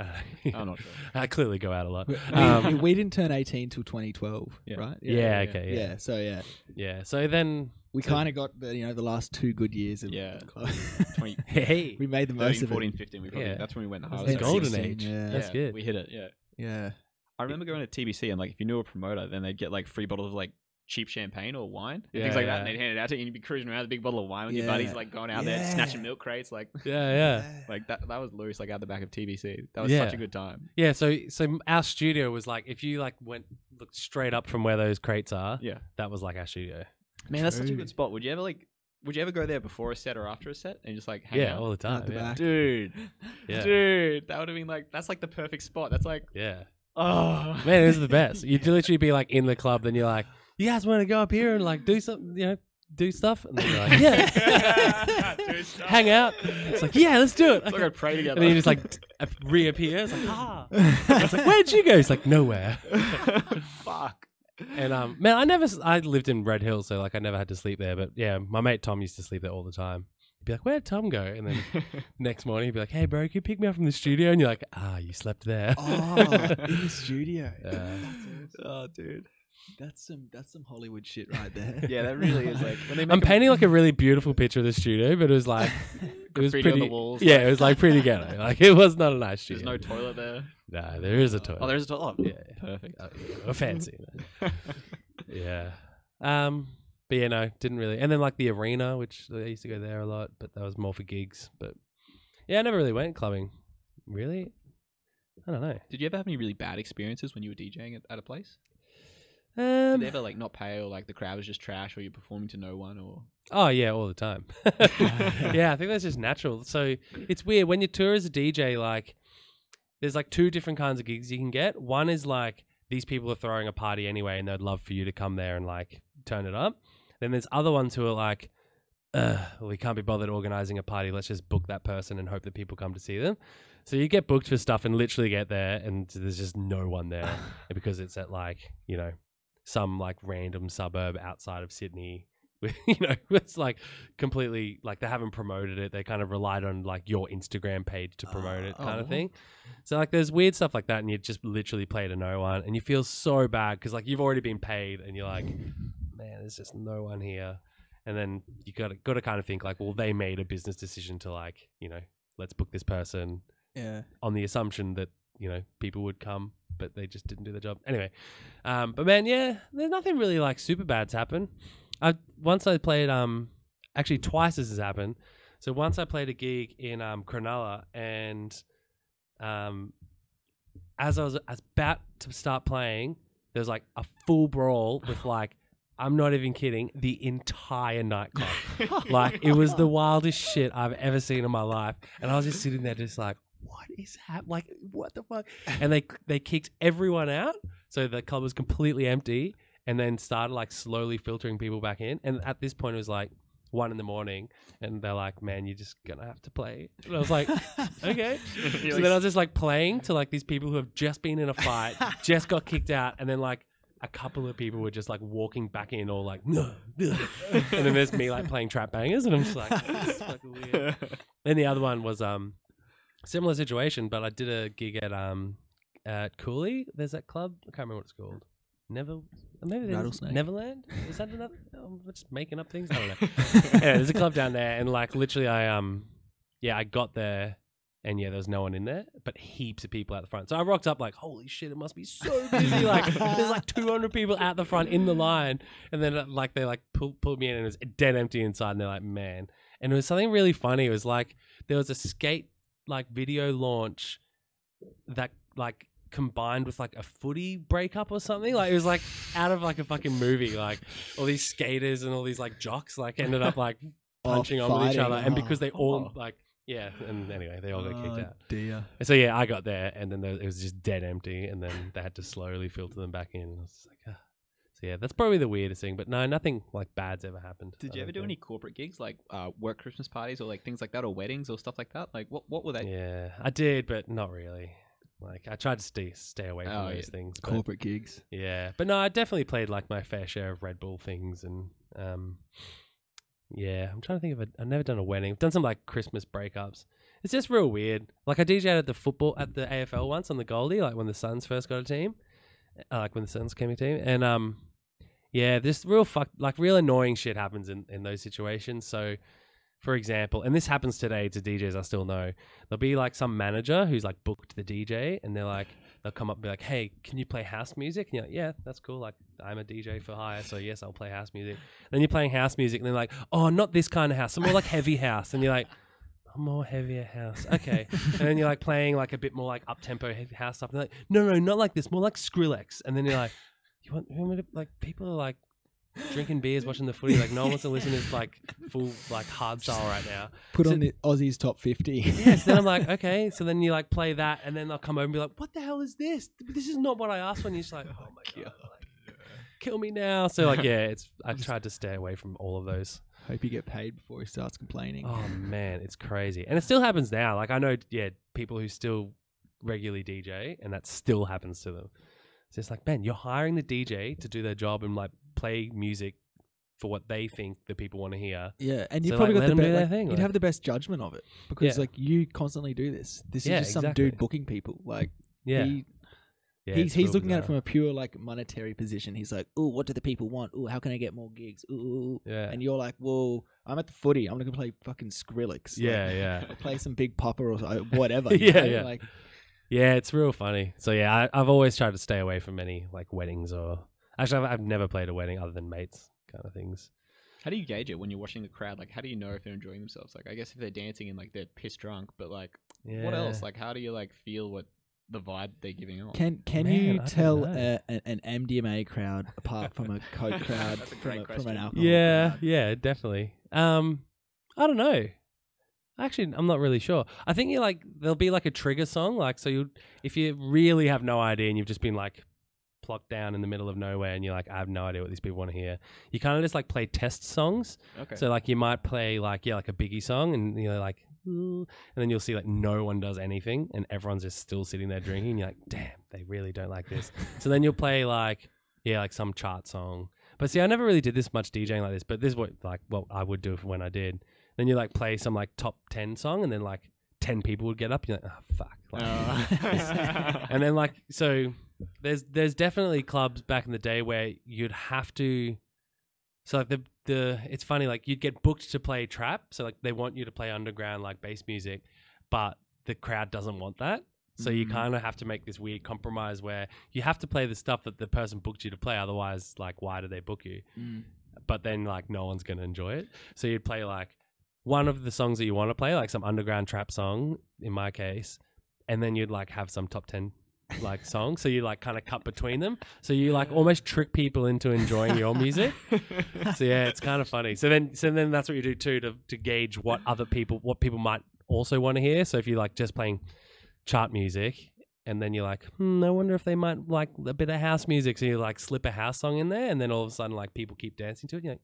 Speaker 1: I'm not sure.
Speaker 3: I clearly go out a lot.
Speaker 2: We,
Speaker 3: Um,
Speaker 2: we didn't turn 18 till 2012,
Speaker 1: Yeah.
Speaker 2: right?
Speaker 3: yeah,
Speaker 1: yeah,
Speaker 3: okay,
Speaker 2: Yeah.
Speaker 3: yeah,
Speaker 2: So yeah,
Speaker 3: yeah. So then,
Speaker 2: we
Speaker 3: So-
Speaker 2: kind of got the you know the last two good years of
Speaker 1: Yeah.
Speaker 2: club.
Speaker 1: 20,
Speaker 3: hey,
Speaker 2: we made the most
Speaker 1: 13,
Speaker 2: of
Speaker 1: 14,
Speaker 2: it.
Speaker 1: 15. We probably,
Speaker 3: Yeah.
Speaker 1: That's when we went the
Speaker 2: It was
Speaker 1: hardest.
Speaker 3: the golden
Speaker 2: 16,
Speaker 3: age.
Speaker 2: Yeah.
Speaker 3: That's good.
Speaker 1: We hit it. Yeah.
Speaker 2: yeah.
Speaker 1: I remember going to TBC and like if you knew a promoter, then they'd get like free bottles of like cheap champagne or wine, and
Speaker 3: Yeah,
Speaker 1: things like
Speaker 3: yeah.
Speaker 1: that, and they'd hand it out to you, and you'd be cruising around with a big bottle of wine with your buddies, like going out there snatching milk crates, like
Speaker 3: yeah, yeah.
Speaker 1: like that. That was loose, like out the back of TBC. That was
Speaker 3: Yeah.
Speaker 1: such a good time.
Speaker 3: Yeah, so so our studio was like if you like went looked straight up from where those crates are,
Speaker 1: Yeah,
Speaker 3: that was like our studio.
Speaker 1: man, that's such a good spot. Would you ever like? Would you ever go there before a set or after a set and just like hang
Speaker 3: yeah,
Speaker 1: out?
Speaker 3: all the time.
Speaker 2: Out the
Speaker 3: yeah.
Speaker 1: Dude,
Speaker 3: Yeah.
Speaker 1: dude, that would have been like that's like the perfect spot. That's like
Speaker 3: yeah.
Speaker 1: oh
Speaker 3: Man, it was the best. You'd literally be like in the club, then you're like, You guys want to go up here and like do something, you know, do stuff? And then you're like, Yeah.
Speaker 1: Do stuff.
Speaker 3: Hang out. It's like, Yeah, let's do it.
Speaker 1: It's like I pray together.
Speaker 3: and then you just like t- uh, reappear. It's like, ah. It's like, where'd you go? It's like, nowhere.
Speaker 1: fuck.
Speaker 3: And um, man, I never, I lived in Red Hill, so like I never had to sleep there. But yeah, my mate Tom used to sleep there all the time. He'd be like, "Where'd Tom go?" And then next morning he'd be like, "Hey, bro, can you pick me up from the studio?" And you're like, "Ah, you slept there."
Speaker 2: Oh, in the studio.
Speaker 3: Yeah.
Speaker 1: oh, dude.
Speaker 2: That's some that's some Hollywood shit right there.
Speaker 1: Yeah, that really is like when they make
Speaker 3: I'm
Speaker 1: a-
Speaker 3: painting like a really beautiful picture of the studio, but it was like it was
Speaker 1: Graffiti on
Speaker 3: pretty.
Speaker 1: the walls,
Speaker 3: yeah,
Speaker 1: like-
Speaker 3: it was like pretty ghetto. Like it was not a nice studio.
Speaker 1: There's no toilet there.
Speaker 3: Nah, there is a toilet.
Speaker 1: Oh, there's a toilet.
Speaker 3: Yeah.
Speaker 1: perfect.
Speaker 3: Oh, yeah, fancy. yeah. Um. But yeah, no, didn't really. And then like the arena, which I used to go there a lot, but that was more for gigs. But yeah, I never really went clubbing. Really, I don't know.
Speaker 1: Did you ever have any really bad experiences when you were DJing at, at a place?
Speaker 3: Um,
Speaker 1: Did they ever like not pay or like the crowd was just trash or you're performing to no one or
Speaker 3: Oh yeah, all the time. yeah, I think that's just natural. So it's weird when you tour as a DJ. Like, there's like two different kinds of gigs you can get. One is like these people are throwing a party anyway, and they'd love for you to come there and like turn it up. Then there's other ones who are like, Ugh, we can't be bothered organizing a party. Let's just book that person and hope that people come to see them. So you get booked for stuff and literally get there, and there's just no one there because it's at like you know some like random suburb outside of Sydney with you know, it's like completely like they haven't promoted it. They kind of relied on like your Instagram page to promote it, kind
Speaker 2: Oh.
Speaker 3: of thing. So like, there's weird stuff like that, and you just literally play to no one, and you feel so bad because like you've already been paid, and you're like, man, there's just no one here. And then you got to got to kind of think like, well, they made a business decision to like, you know, let's book this person
Speaker 2: Yeah.
Speaker 3: on the assumption that you know people would come, but they just didn't do the job anyway. Um, but man, yeah, there's nothing really like super bad's happened. I once I played um actually twice this has happened. So once I played a gig in um Cronulla and um as I was as about to start playing, there was like a full brawl with like I'm not even kidding, the entire nightclub. Like it was the wildest shit I've ever seen in my life, and I was just sitting there, just like, what is happening? Like, what the fuck? And they they kicked everyone out, so the club was completely empty, and then started like slowly filtering people back in. And at this point, it was like one in the morning, and they're like, "Man, you're just gonna have to play." And I was like, "Okay." so then I was just like playing to like these people who have just been in a fight, just got kicked out, and then like a couple of people were just like walking back in, all like, no, no. and then there's me like playing trap bangers, and I'm just like, this is fucking weird. Then the other one was um similar situation, but I did a gig at um at Cooley. There's that club. I can't remember what it's called. Never, maybe
Speaker 2: Rattlesnake.
Speaker 3: Neverland. Is that another? I'm just making up things. I don't know. yeah, there's a club down there, and like literally, I um, yeah, I got there, and yeah, there was no one in there, but heaps of people at the front. So I rocked up like, holy shit, it must be so busy. like, there's like 200 people at the front in the line, and then uh, like they like pulled pulled me in, and it was dead empty inside, and they're like, man, and it was something really funny. It was like there was a skate like video launch that like combined with like a footy breakup or something. Like it was like out of like a fucking movie. Like all these skaters and all these like jocks like ended up like
Speaker 2: Oh,
Speaker 3: punching on with each other, and because they all
Speaker 1: Oh.
Speaker 3: like yeah, and anyway they all got kicked
Speaker 2: Oh,
Speaker 3: out.
Speaker 2: Dear.
Speaker 3: And so yeah, I got there, and then there, it was just dead empty, and then they had to slowly filter them back in. And I was just like, ah. So yeah, that's probably the weirdest thing. But no, nothing like bad's ever happened.
Speaker 1: Did
Speaker 3: I
Speaker 1: you ever
Speaker 3: don't think.
Speaker 1: any corporate gigs like uh, work Christmas parties or like things like that or weddings or stuff like that? Like what what were they?
Speaker 3: Yeah, I did, but not really. Like I tried to stay stay away from
Speaker 1: Oh,
Speaker 3: those
Speaker 1: yeah.
Speaker 3: things. But,
Speaker 2: Corporate gigs.
Speaker 3: yeah, but no, I definitely played like my fair share of Red Bull things, and um, yeah, I'm trying to think of it. I've never done a wedding. I've done some like Christmas breakups. It's just real weird. Like I DJed at the football at the AFL once on the Goldie, like when the Suns first got a team, uh, like when the Suns came to team, and um, yeah, this real fuck like real annoying shit happens in in those situations. So. For example, and this happens today to DJs I still know. There'll be like some manager who's like booked the DJ and they're like, they'll come up and be like, hey, can you play house music? And you're like, yeah, that's cool. Like, I'm a DJ for hire, so yes, I'll play house music. then you're playing house music and they're like, oh, not this kind of house, some more like heavy house. And you're like, "Oh, more heavier house. Okay. and then you're like playing like a bit more like up tempo heavy house stuff. And they're like, no, no, not like this, more like Skrillex. And then you're like, you want, you want me to, like, people are like, drinking beers, watching the footy. Like no one wants to listen to this like full like hard style right now.
Speaker 2: Put
Speaker 3: So-
Speaker 2: on the Aussies top 50.
Speaker 3: Yes. Then I'm like, okay. So then you like play that, and then they'll come over and be like, "What the hell is this? This is not what I asked for." And you're just like, "Oh my god, like, kill me now!" So like, yeah, it's. I tried to stay away from all of those.
Speaker 2: Hope you get paid before he starts complaining.
Speaker 3: Oh man, it's crazy, and it still happens now. Like I know, yeah, people who still regularly DJ, and that still happens to them. So It's just like, man, you're hiring the DJ to do their job and like play music for what they think the people want to hear.
Speaker 2: Yeah, and you
Speaker 3: So,
Speaker 2: probably
Speaker 3: like,
Speaker 2: got the best. Like,
Speaker 3: thing,
Speaker 2: you'd
Speaker 3: like-
Speaker 2: have the best judgment of it because
Speaker 3: Yeah.
Speaker 2: like you constantly do this. This is
Speaker 3: Yeah,
Speaker 2: just some
Speaker 3: exactly.
Speaker 2: dude booking people. Like
Speaker 3: Yeah,
Speaker 2: he,
Speaker 3: yeah
Speaker 2: he's he's looking at it from a pure like monetary position. He's like, oh, what do the people want? Oh, how can I get more gigs? Ooh,
Speaker 3: yeah,
Speaker 2: and you're like, well, I'm at the footy. I'm gonna play fucking Skrillex. Like,
Speaker 3: yeah, yeah.
Speaker 2: play some Big Popper or so- whatever. you
Speaker 3: Yeah,
Speaker 2: know?
Speaker 3: yeah.
Speaker 2: Like,
Speaker 3: Yeah, it's real funny. So yeah, I, I've always tried to stay away from any like weddings or actually I've, I've never played a wedding other than mates kind of things.
Speaker 1: How do you gauge it when you're watching the crowd? Like how do you know if they're enjoying themselves? Like I guess if they're dancing and like they're piss drunk, but like
Speaker 3: Yeah.
Speaker 1: what else? Like how do you like feel what the vibe they're giving off.
Speaker 2: Can can
Speaker 3: Man, I
Speaker 2: you
Speaker 3: don't
Speaker 2: tell
Speaker 3: know.
Speaker 2: a, an, an MDMA crowd apart from a coke crowd
Speaker 1: That's a
Speaker 2: from,
Speaker 1: great
Speaker 2: a, from
Speaker 1: question.
Speaker 2: an alcohol?
Speaker 3: Yeah,
Speaker 2: crowd?
Speaker 3: yeah, definitely. Um, I don't know. Actually, I'm not really sure. I think you like there'll be like a trigger song, like so you if you really have no idea and you've just been like plucked down in the middle of nowhere and you're like I have no idea what these people want to hear. You kind of just like play test songs.
Speaker 1: Okay.
Speaker 3: So like you might play like yeah like a Biggie song and you're like "Ooh," and then you'll see like no one does anything and everyone's just still sitting there drinking. You're like damn they really don't like this. so then you'll play like yeah like some chart song. But see I never really did this much DJing like this. But this is what like what I would do if, when I did. Then you like play some like top ten song and then like ten people would get up. And you're like oh fuck. Like,
Speaker 1: Uh,
Speaker 3: and then like so there's there's definitely clubs back in the day where you'd have to so like the the it's funny like you'd get booked to play trap so like they want you to play underground like bass music but the crowd doesn't want that so you
Speaker 2: Mm.
Speaker 3: kind of have to make this weird compromise where you have to play the stuff that the person booked you to play otherwise like why did they book you
Speaker 2: Mm.
Speaker 3: but then like no one's gonna enjoy it. So you'd play like one of the songs that you want to play, like some underground trap song in my case, and then you'd like have some top ten like songs. So you like kind of cut between them. So you like almost trick people into enjoying your music. So yeah, it's kind of funny. So then so then that's what you do too to to gauge what other people what people might also want to hear. So if you like just playing chart music. And then you're like, hmm, I wonder if they might like a bit of house music. So you like slip a house song in there, and then all of a sudden, like people keep dancing to it. You're like.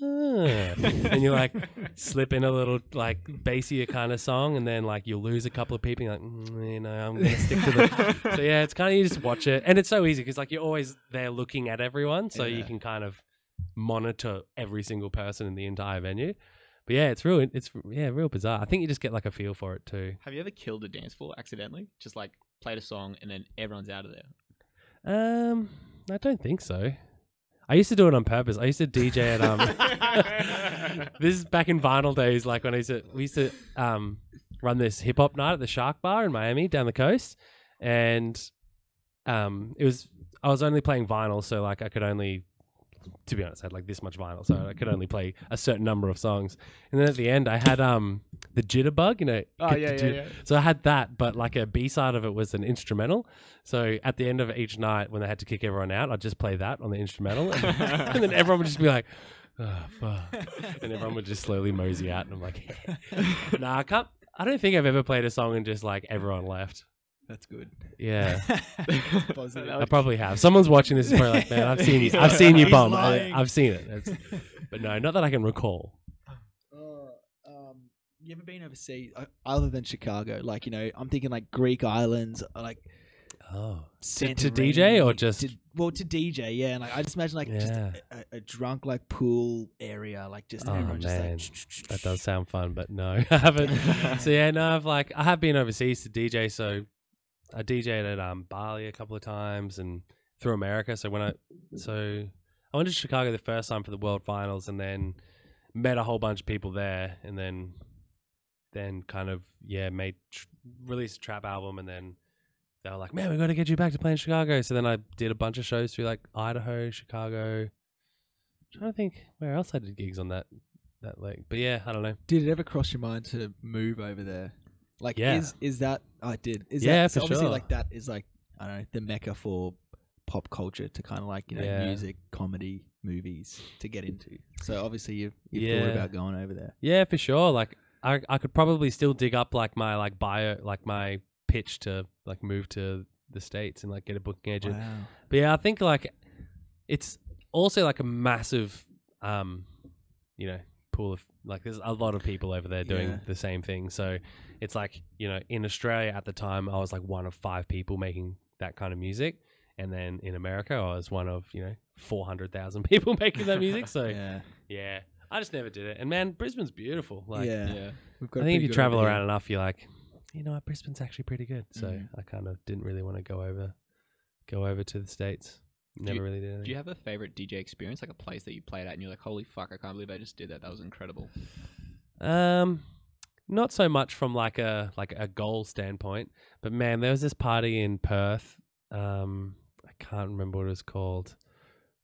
Speaker 3: And you like slip in a little like bassier kind of song, and then like you'll lose a couple of people. Like, mm, you know, I'm gonna stick to the. so yeah, it's kind of you just watch it, and it's so easy because like you're always there looking at everyone, so you can kind of monitor every single person in the entire venue. But yeah, it's real. It's yeah, real bizarre. I think you just get like a feel for it too.
Speaker 1: Have you ever killed a dance floor accidentally? Just like played a song and then everyone's out of there.
Speaker 3: Um, I don't think so. I used to do it on purpose. I used to DJ at um. this is back in vinyl days, like when I used to we used to um run this hip hop night at the Shark Bar in Miami down the coast, and um it was I was only playing vinyl, so like I could only. To be honest, I had like this much vinyl, so I could only play a certain number of songs. And then at the end, I had um the jitterbug, you know.
Speaker 1: Oh yeah, yeah, yeah.
Speaker 3: so I had that, but like a B side of it was an instrumental. So at the end of each night, when they had to kick everyone out, I'd just play that on the instrumental, and, then everyone would just be like, "Oh fuck," and everyone would just slowly mosey out, and I'm like, "Nah, I can't." I don't think I've ever played a song and just like everyone left.
Speaker 2: That's good.
Speaker 3: Yeah,
Speaker 2: Positive.
Speaker 3: I probably have. Someone's watching this is probably like, "Man, I've seen you. I've seen you
Speaker 2: He's
Speaker 3: bum. I,
Speaker 2: lying.
Speaker 3: I've seen it." It's, but no, not that I can recall.
Speaker 2: Uh, um, you ever been overseas uh, other than Chicago? Like you know, I'm thinking like Greek islands, or like
Speaker 3: Oh, to,
Speaker 2: Santorini,
Speaker 3: to DJ or just
Speaker 2: to, well to DJ, yeah. And like I just imagine like just
Speaker 3: Yeah.
Speaker 2: a, a, a drunk like pool area, like just
Speaker 3: Oh,
Speaker 2: everyone just
Speaker 3: man.
Speaker 2: like
Speaker 3: That does sound fun, but no, I haven't. so yeah, no, I've like I have been overseas to DJ. So I DJed at um Bali a couple of times and through America. So when I so I went to Chicago the first time for the World Finals, and then met a whole bunch of people there, and then then kind of yeah made tr- released a trap album, and then they were like, man, we got to get you back to playing Chicago. So then I did a bunch of shows through like Idaho, Chicago. trying to think where else I did gigs on that that leg, but yeah, I don't know.
Speaker 2: Did it ever cross your mind to move over there? Like,
Speaker 3: Yeah.
Speaker 2: is is that? Oh, it did. Is
Speaker 3: Yeah,
Speaker 2: that, so
Speaker 3: for
Speaker 2: obviously
Speaker 3: sure.
Speaker 2: like that is like I don't know the mecca for pop culture to kind of like you know
Speaker 3: Yeah.
Speaker 2: music, comedy, movies to get into. So obviously you've you've
Speaker 3: Yeah.
Speaker 2: thought about going over there.
Speaker 3: Yeah, for sure. Like I I could probably still dig up like my like bio like my pitch to like move to the states and like get a booking agent.
Speaker 2: Wow.
Speaker 3: But yeah, I think like it's also like a massive um you know pool of like there's a lot of people over there doing
Speaker 2: Yeah.
Speaker 3: the same thing. So it's like, you know, in Australia at the time I was like one of five people making that kind of music. And then in America I was one of, you know, 400,000 people making that music. So
Speaker 2: yeah,
Speaker 3: yeah, I just never did it. And man, Brisbane's beautiful. Like,
Speaker 2: yeah.
Speaker 1: Yeah.
Speaker 2: We've got
Speaker 3: I
Speaker 2: a
Speaker 3: think if you travel
Speaker 2: idea.
Speaker 3: around enough, you're like, you know what, Brisbane's actually pretty good. So
Speaker 2: Mhm.
Speaker 3: I kind of didn't really want to go over, go over to the states. Never
Speaker 1: you-
Speaker 3: really did.
Speaker 1: Do you have a favorite DJ experience, like a place that you played at, and you're like, "Holy fuck, I can't believe I just did that. That was incredible."
Speaker 3: Um, not so much from like a like a goal standpoint, but man, there was this party in Perth. Um, I can't remember what it was called.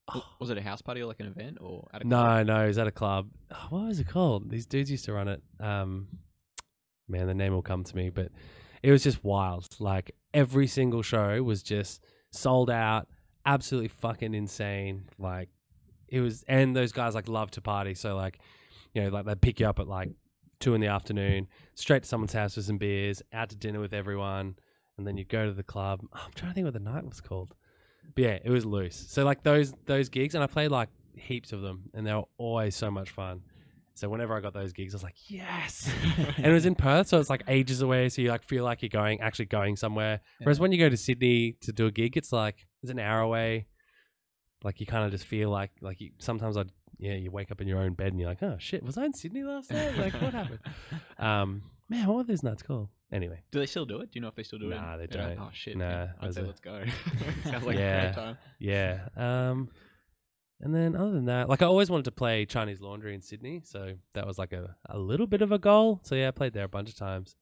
Speaker 1: W- Was it a house party or like an event or at a club?
Speaker 3: No, no, it was at a club. Oh, what was it called? These dudes used to run it. Um, man, the name will come to me, but it was just wild. Like every single show was just sold out, absolutely fucking insane. Like it was, and those guys like love to party. So like, you know, like they'd pick you up at like two in the afternoon, straight to someone's house for some beers, out to dinner with everyone, and then you go to the club. I'm trying to think what the night was called. But yeah, it was loose. So like those those gigs, and I played like heaps of them, and they were always so much fun. So whenever I got those gigs, I was like, yes. and it was in Perth, so it's like ages away. So you like feel like you're going actually going somewhere. Whereas when you go to Sydney to do a gig, it's like it's an hour away. Like you kind of just feel like like you, sometimes I yeah you wake up in your own bed and you're like oh shit was I in Sydney last night like what happened? Um, man, what were those nights called? Anyway,
Speaker 1: Do they still do it? Do you know if they still do it?
Speaker 3: Nah, they don't.
Speaker 1: Oh shit.
Speaker 3: Nah.
Speaker 1: I'd
Speaker 3: was
Speaker 1: say
Speaker 3: it-
Speaker 1: let's go. Sounds like a
Speaker 3: Yeah.
Speaker 1: great time.
Speaker 3: yeah. Um, and then other than that, like I always wanted to play Chinese Laundry in Sydney, so that was like a, a little bit of a goal. So yeah, I played there a bunch of times.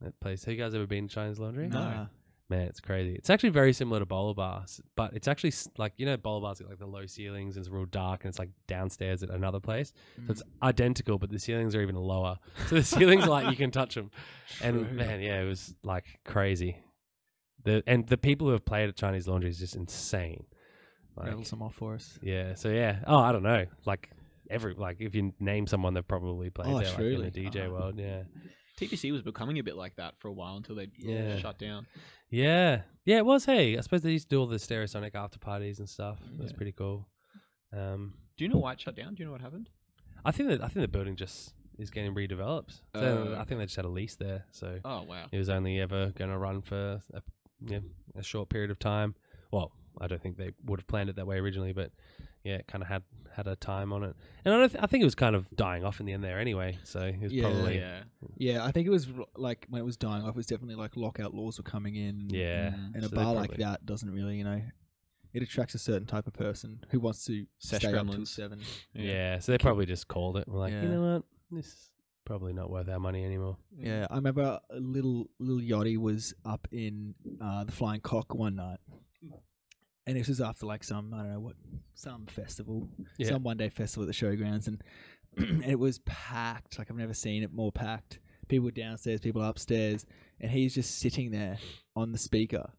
Speaker 3: That place. Have you guys ever been to Chinese Laundry?
Speaker 2: No.
Speaker 3: Man, it's crazy. It's actually very similar to bowler bars, but it's actually s- like you know bowler bars get like the low ceilings and it's real dark and it's like downstairs at another place. So it's mm. identical, but the ceilings are even lower. So the ceilings are like you can touch them. And man, yeah, it was like crazy. The and the people who have played at Chinese Laundry is just insane. Like,
Speaker 2: Rattle some off for us.
Speaker 3: yeah. So yeah. Oh, I don't know. Like every like if you name someone, they've probably played
Speaker 2: Oh,
Speaker 3: there like, in
Speaker 2: truly.
Speaker 3: the DJ
Speaker 2: Uh-huh.
Speaker 3: world. Yeah.
Speaker 1: TBC was becoming a bit like that for a while until they
Speaker 3: Yeah.
Speaker 1: shut down.
Speaker 3: Yeah, yeah, it was. Hey, I suppose they used to do all the Stereosonic after parties and stuff. It was
Speaker 1: Yeah.
Speaker 3: pretty cool. Um,
Speaker 1: Do you know why it shut down? Do you know what happened?
Speaker 3: I think that I think the building just is getting redeveloped. So
Speaker 1: Oh,
Speaker 3: I think they just had a lease there, so
Speaker 1: Oh wow.
Speaker 3: it was only ever going to run for a, yeah, a short period of time. Well, I don't think they would have planned it that way originally, but yeah, it kind of had had a time on it. And I don't th- I think it was kind of dying off in the end there anyway. So it was
Speaker 2: Yeah.
Speaker 3: probably
Speaker 1: yeah.
Speaker 2: Yeah, I think it was like when it was dying off. It was definitely like lockout laws were coming in.
Speaker 3: yeah.
Speaker 2: And a
Speaker 3: so they
Speaker 2: bar like that doesn't really, you know, it attracts a certain type of person who wants to
Speaker 1: Sesh
Speaker 2: stay up till seven.
Speaker 3: Yeah. so they probably just called it. We're like, you know what, this is probably not worth our money anymore.
Speaker 2: Yeah, I remember a little Lil Yachty was up in uh, the Flying Cock one night, and this was after like some I don't know what some festival,
Speaker 3: Yeah.
Speaker 2: some one day festival at the showgrounds, and, and it was packed. Like I've never seen it more packed. People downstairs, people upstairs, and he's just sitting there on the speaker,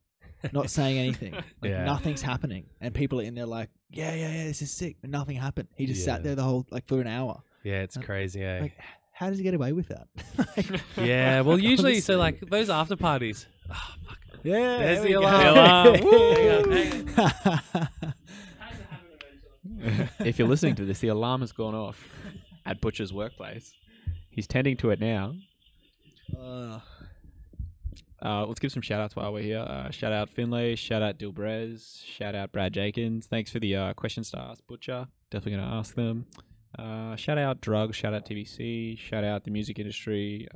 Speaker 2: not saying anything. Like
Speaker 3: Yeah.
Speaker 2: nothing's happening, and people are in there like, yeah, yeah, yeah, this is sick, but nothing happened. He just
Speaker 3: Yeah.
Speaker 2: sat there the whole like for an hour.
Speaker 3: Yeah, it's
Speaker 2: Uh,
Speaker 3: crazy. Eh?
Speaker 2: Like, how does he get away with that? Like,
Speaker 3: yeah, well, usually, so like those after parties. Oh, fuck.
Speaker 2: Yeah,
Speaker 3: There's
Speaker 2: there
Speaker 3: the alarm.
Speaker 1: The
Speaker 3: alarm.
Speaker 1: If you're listening to this, the alarm has gone off at Butcher's workplace. He's tending to it now.
Speaker 2: Uh,
Speaker 1: Uh, let's give some shout outs while we're here. Uh, shout out Finlay, shout out Dilbrez, shout out Brad Jenkins. Thanks for the uh, to stars, Butcher. Definitely going to ask them. Uh, shout out Drugs, shout out TBC, shout out the music industry.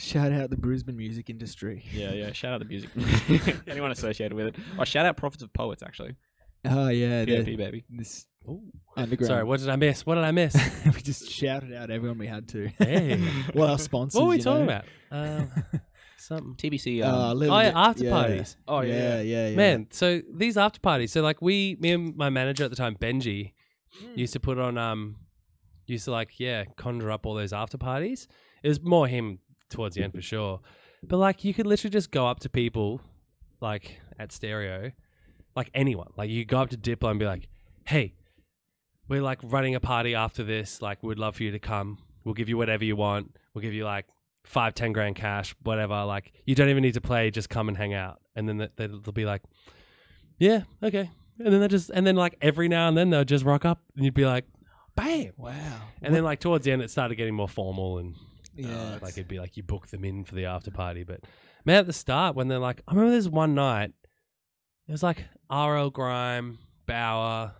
Speaker 1: Uh,
Speaker 2: shout out the Brisbane music industry.
Speaker 1: yeah, yeah, shout out the music. Anyone associated with it. Oh, shout out Prophets of Poets, actually.
Speaker 2: Oh yeah,
Speaker 1: POP,
Speaker 2: the-
Speaker 1: baby.
Speaker 2: this
Speaker 3: Ooh.
Speaker 2: underground.
Speaker 3: Sorry, what did I miss? What did I miss?
Speaker 2: we just shouted out everyone we had to.
Speaker 3: Hey.
Speaker 2: well, our sponsors.
Speaker 3: what were we
Speaker 2: you
Speaker 3: talking
Speaker 2: know.
Speaker 3: about? Um, something.
Speaker 1: TBC.
Speaker 2: Uh,
Speaker 1: Um,
Speaker 2: little
Speaker 3: Oh, yeah,
Speaker 2: bit-
Speaker 3: after
Speaker 2: yeah.
Speaker 3: parties.
Speaker 1: oh,
Speaker 2: yeah,
Speaker 1: yeah.
Speaker 2: yeah, yeah.
Speaker 3: Man, so these after parties. So like we, me and my manager at the time, Benji, used to put on um, used to like yeah, conjure up all those after parties. It was more him towards the end for sure, but like you could literally just go up to people, like at stereo, like anyone. Like you go up to Diplo and be like, hey, we're like running a party after this. Like we'd love for you to come. We'll give you whatever you want. We'll give you like five, ten grand cash, whatever. Like you don't even need to play. Just come and hang out. And then they- they'll be like, yeah, okay. And then they just and then like every now and then they'll just rock up and you'd be like, bam.
Speaker 2: Wow.
Speaker 3: And then like towards the end it started getting more formal and
Speaker 2: yeah,
Speaker 3: like it'd be like you book them in for the after party. But man, at the start when they're like, I remember there's one night, it was like RL Grime, Baauer,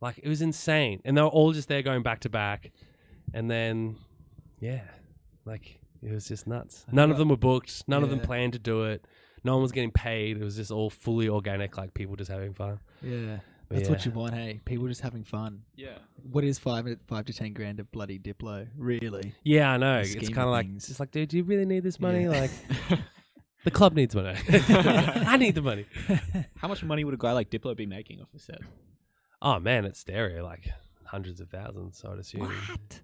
Speaker 3: like it was insane, and they were all just there going back to back, and then yeah, like it was just nuts. None of them were booked. None of them planned to do it. No one was getting paid. It was just all fully organic, like people just having fun.
Speaker 2: yeah.
Speaker 3: But
Speaker 2: That's what you want, hey? People just having fun.
Speaker 1: Yeah.
Speaker 2: What is five five to ten grand of bloody Diplo? Really?
Speaker 3: Yeah, I know. It's kind
Speaker 2: of
Speaker 3: of like
Speaker 2: things.
Speaker 3: it's like, dude, do you really need this money?
Speaker 2: Yeah.
Speaker 3: Like, the club needs money. I need the money.
Speaker 1: How much money would a guy like Diplo be making off the set?
Speaker 3: Oh man, it's stereo, like hundreds of thousands. I'd assume.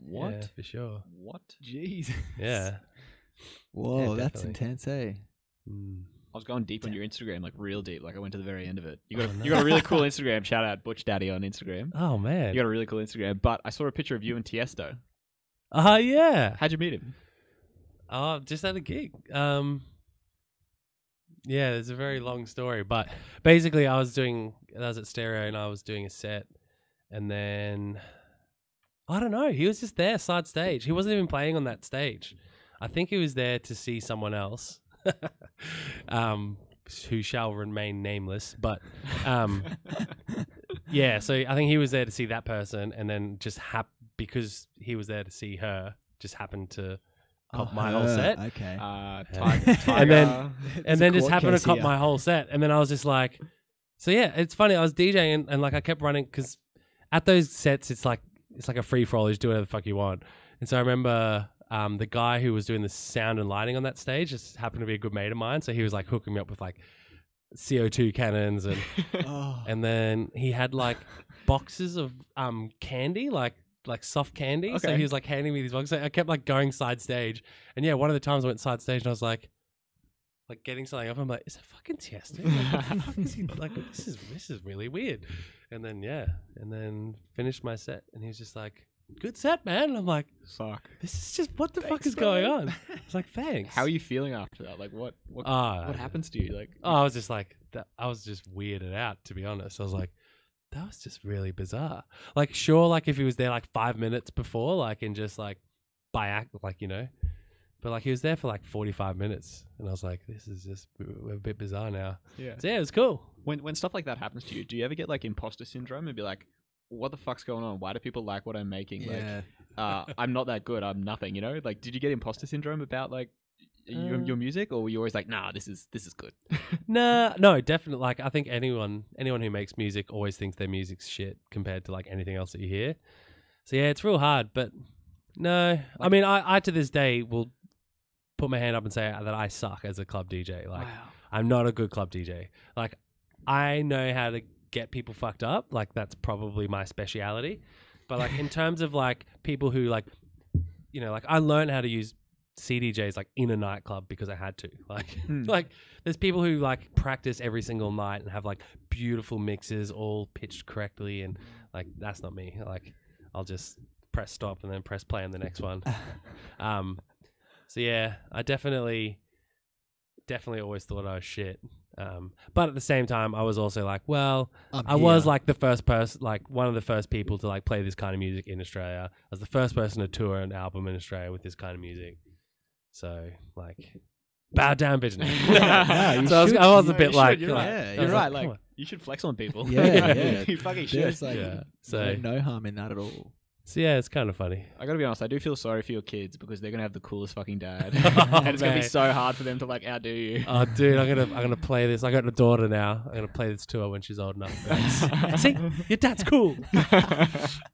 Speaker 1: What?
Speaker 3: Yeah, for sure.
Speaker 1: What?
Speaker 2: Jeez.
Speaker 3: Yeah,
Speaker 2: Whoa,
Speaker 3: Yeah,
Speaker 2: that's
Speaker 3: definitely.
Speaker 2: intense, eh?
Speaker 3: Mm.
Speaker 1: I was going deep on your Instagram, like real deep. Like I went to the very end of it. You got a,
Speaker 3: Oh,
Speaker 1: you got a really cool Instagram. Shout out Butch Daddy on Instagram.
Speaker 3: Oh man.
Speaker 1: You got a really cool Instagram. But I saw a picture of you and Tiesto.
Speaker 3: Oh yeah.
Speaker 1: How'd you meet him?
Speaker 3: Oh, just at a gig. Um, yeah, it's a very long story, but basically, I was doing. I was at Stereo, and I was doing a set, and then I don't know. He was just there, side stage. He wasn't even playing on that stage. I think he was there to see someone else, um, who shall remain nameless. But um, yeah, so I think he was there to see that person, and then just hap- because he was there to see her, just happened to cop
Speaker 2: Oh,
Speaker 3: my whole set.
Speaker 2: Okay.
Speaker 1: Uh,
Speaker 3: Yeah.
Speaker 1: Ti- Tiger.
Speaker 3: And then- and then just happened to cop
Speaker 2: here.
Speaker 3: my whole set. And then I was just like, so yeah, it's funny. I was DJing and, and like I kept running because at those sets, it's like it's like a free for all. You just do whatever the fuck you want. And so I remember um, the guy who was doing the sound and lighting on that stage just happened to be a good mate of mine. So he was like hooking me up with like CO two cannons and
Speaker 2: Oh.
Speaker 3: and then he had like boxes of um candy, like like soft candy. So he was like handing me these boxes. I kept like going side stage, and yeah, one of the times I went side stage, and I was like, like getting something up. I'm like, is that fucking Tiesto? Like, what the fuck is he like? This is this is really weird. And then yeah, and then finished my set, and he was just like, good set, man. And I'm like,
Speaker 1: Fuck.
Speaker 3: this is just what the fuck
Speaker 1: Thanks,
Speaker 3: is going
Speaker 1: bro.
Speaker 3: on? It's like thanks.
Speaker 1: How are you feeling after that? Like what? What?
Speaker 3: Ah,
Speaker 1: what happens to you? Like
Speaker 3: Oh, I was just like, that, I was just weirded out, to be honest. I was like, that was just really bizarre. Like, sure, like if he was there like five minutes before, like, and just like by act, like, you know, but like he was there for like 45 minutes. And I was like, this is just a bit bizarre now.
Speaker 1: yeah.
Speaker 3: So yeah, it was cool.
Speaker 1: When when stuff like that happens to you, do you ever get like imposter syndrome and be like, what the fuck's going on? Why do people like what I'm making?
Speaker 2: yeah.
Speaker 1: Like, uh, I'm not that good. I'm nothing. You know, like, did you get imposter syndrome about like your,
Speaker 3: Uh,
Speaker 1: your music, or were you always like, nah, this is this is good?
Speaker 3: Nah, no, definitely. Like, I think anyone, anyone who makes music always thinks their music's shit compared to like anything else that you hear. So yeah, it's real hard. But no, I mean, I, I to this day will put my hand up and say that I suck as a club DJ. Like, I'm not a good club DJ. Like, I know how to get people fucked up. Like, that's probably my speciality. But like, in terms of like people who like, you know, like I learned how to use CDJs like in a nightclub because I had to. Like,
Speaker 1: Hmm.
Speaker 3: like there's people who like practice every single night and have like beautiful mixes all pitched correctly, and like that's not me. Like, I'll just press stop and then press play on the next one. Um, so yeah, I definitely, definitely always thought I was shit. Um, but at the same time, I was also like, well,
Speaker 2: I'm
Speaker 3: I was
Speaker 2: here.
Speaker 3: like the first person, like one of the first people to like play this kind of music in Australia. I was the first person to tour an album in Australia with this kind of music. So like, bow down, bitch.
Speaker 2: No, you
Speaker 3: so I was,
Speaker 2: should-
Speaker 3: I was a
Speaker 1: No,
Speaker 3: bit
Speaker 1: you
Speaker 3: like,
Speaker 1: should, you're
Speaker 3: like-
Speaker 1: right.
Speaker 2: Yeah,
Speaker 3: I
Speaker 1: You're
Speaker 3: was
Speaker 1: right.
Speaker 3: come
Speaker 1: Like,
Speaker 3: on.
Speaker 1: you should flex on people.
Speaker 2: Yeah, yeah.
Speaker 1: you fucking should.
Speaker 2: There's like
Speaker 3: Yeah. So,
Speaker 2: no, no harm in that at all.
Speaker 3: So yeah, it's kind of funny.
Speaker 1: I gotta be honest. I do feel sorry for your kids because they're gonna have the coolest fucking dad,
Speaker 3: Oh,
Speaker 1: and it's gonna be
Speaker 3: man.
Speaker 1: so hard for them to like outdo you.
Speaker 3: Oh, dude, I'm gonna I'm gonna play this. I got a daughter now. I'm gonna play this to her when she's old enough. See, your dad's cool.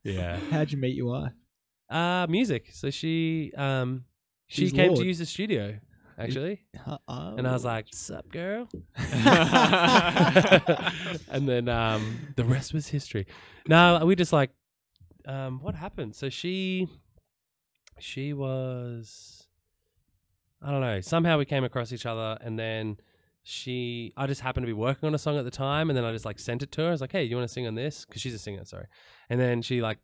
Speaker 3: Yeah.
Speaker 2: How'd you meet your wife?
Speaker 3: Uh music. So she um she
Speaker 2: She's
Speaker 3: came
Speaker 2: Lord.
Speaker 3: to use the studio actually,
Speaker 2: Uh-oh.
Speaker 3: and I was like, "Sup, girl?" and then um the rest was history. No, we just like um what happened? So she she was I don't know. Somehow we came across each other, and then she I just happened to be working on a song at the time, and then I just like sent it to her. I was like, "Hey, you want to sing on this?" Because she's a singer, sorry. And then she like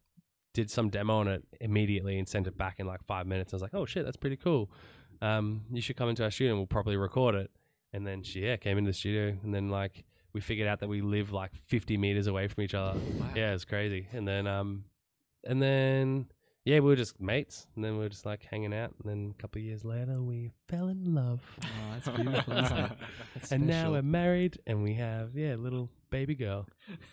Speaker 3: did some demo on it immediately and sent it back in like five minutes. I was like, "Oh shit, that's pretty cool. Um, you should come into our studio and we'll properly record it." And then she yeah came into the studio, and then like we figured out that we live like 50 meters away from each other. Yeah, it's crazy. And then um, and then yeah, we were just mates, and then we were just like hanging out, and then a couple of years later, we fell in love,
Speaker 2: Oh, that's beautiful, isn't it? That's
Speaker 3: and now
Speaker 2: special.
Speaker 3: we're married, and we have yeah, a little baby girl.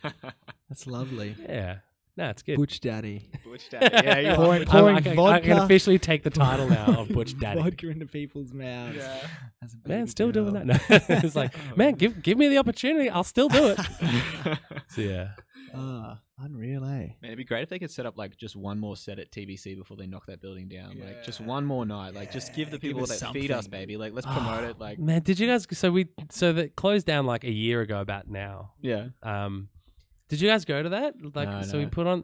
Speaker 2: That's lovely.
Speaker 3: Yeah, no, it's good.
Speaker 2: Butch Daddy.
Speaker 1: Butch daddy. Yeah, you
Speaker 2: Pouring-
Speaker 1: are.
Speaker 3: I'm-
Speaker 2: pouring
Speaker 3: I, can, I can
Speaker 2: vodka.
Speaker 3: officially take the title now of Butch Daddy.
Speaker 2: Vodka into people's mouths.
Speaker 1: Yeah.
Speaker 2: As a
Speaker 3: Man,
Speaker 2: baby
Speaker 3: still doing
Speaker 2: girl.
Speaker 3: that. No. it's like, man, give give me the opportunity. I'll still do it. so yeah,
Speaker 2: Ah, unreal, eh?
Speaker 1: Man, it'd be great if they could set up like just one more set at TBC before they knock that building down. Like just one more night. Like just give the
Speaker 2: Yeah, give
Speaker 1: people
Speaker 2: us
Speaker 1: that feed us,
Speaker 2: something.
Speaker 1: baby. Like let's promote it. Like
Speaker 3: man, did you guys? So we so that closed down like a year ago. About now,
Speaker 1: yeah.
Speaker 3: Um, did you guys go to that? Like,
Speaker 1: No,
Speaker 3: so we
Speaker 1: no.
Speaker 3: put on.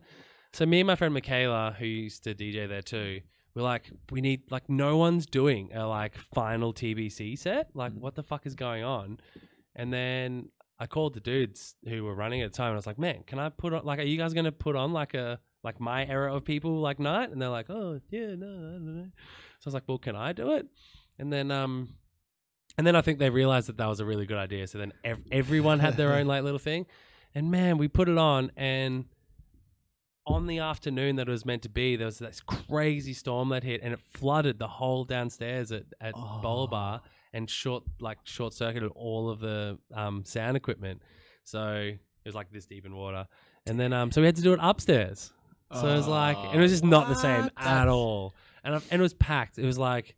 Speaker 3: So me and my friend Michaela, who used to DJ there too, we're like, we need like no one's doing a like final TBC set. Like,
Speaker 1: Mm.
Speaker 3: what the fuck is going on? And then I called the dudes who were running at the time, and I was like, man, can I put on like, are you guys gonna put on like a like my era of people like night? And they're like, oh yeah, no, I don't know. So I was like, well, can I do it? And then um. And then I think they realized that that was a really good idea. So then ev- everyone had their own like little thing, and man, we put it on, and on the afternoon that it was meant to be, there was this crazy storm that hit, and it flooded the whole downstairs at at
Speaker 2: Oh.
Speaker 3: Bowler Bar and short like short circuited all of the um, sound equipment. So it was like this deep in water, and then um, so we had to do it upstairs. So it was like, and it was just not the same
Speaker 2: What?
Speaker 3: at all, and I- and it was packed. It was like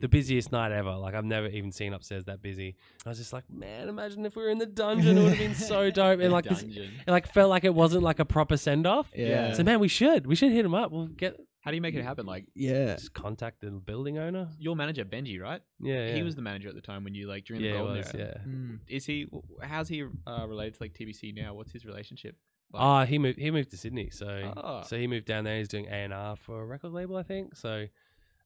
Speaker 3: the busiest night ever. Like I've never even seen upstairs that busy. I was just like, man, imagine if we were in the dungeon. It would have been so dope. And like this,
Speaker 1: Dungeon.
Speaker 3: it like felt like it wasn't like a proper send off.
Speaker 2: Yeah.
Speaker 3: So man, we should we should hit him up. We'll get
Speaker 1: How do you make it happen? Like
Speaker 2: yeah.
Speaker 3: just contact the building owner.
Speaker 1: your manager Benji, right?
Speaker 3: Yeah, yeah.
Speaker 1: He was the manager at the time when you like during
Speaker 3: yeah,
Speaker 1: the
Speaker 3: it
Speaker 1: golden
Speaker 3: was,
Speaker 1: era.
Speaker 3: yeah.
Speaker 2: Mm.
Speaker 1: Is he? How's he uh, related to like TBC now? What's his relationship? Like,
Speaker 3: Ah, he moved. He moved to Sydney, so
Speaker 1: Ah.
Speaker 3: so he moved down there. He's doing A and R for a record label, I think. So,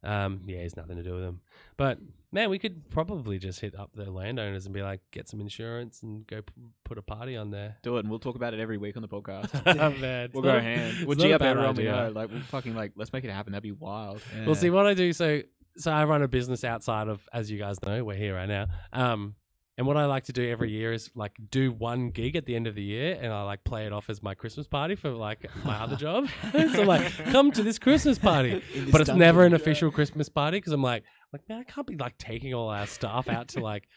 Speaker 3: um, yeah, he's nothing to do with them. But man, we could probably just hit up the landowners and be like, get some insurance and go p- put a party on there.
Speaker 1: do it, and we'll talk about it every week on the podcast.
Speaker 3: man,
Speaker 1: we'll
Speaker 3: it's
Speaker 1: go hand. We'll G up everyone we know. Like we'll fucking like let's make it happen. That'd be wild.
Speaker 3: Well, see what I do. So, so I run a business outside of, as you guys know, we're here right now. Um, and what I like to do every year is like do one gig at the end of the year, and I like play it off as my Christmas party for like my other job. so I'm like, come to this Christmas party,
Speaker 2: this
Speaker 3: but it's never an
Speaker 2: dungeon.
Speaker 3: official Christmas party because I'm like, like man, I can't be like taking all our staff out to like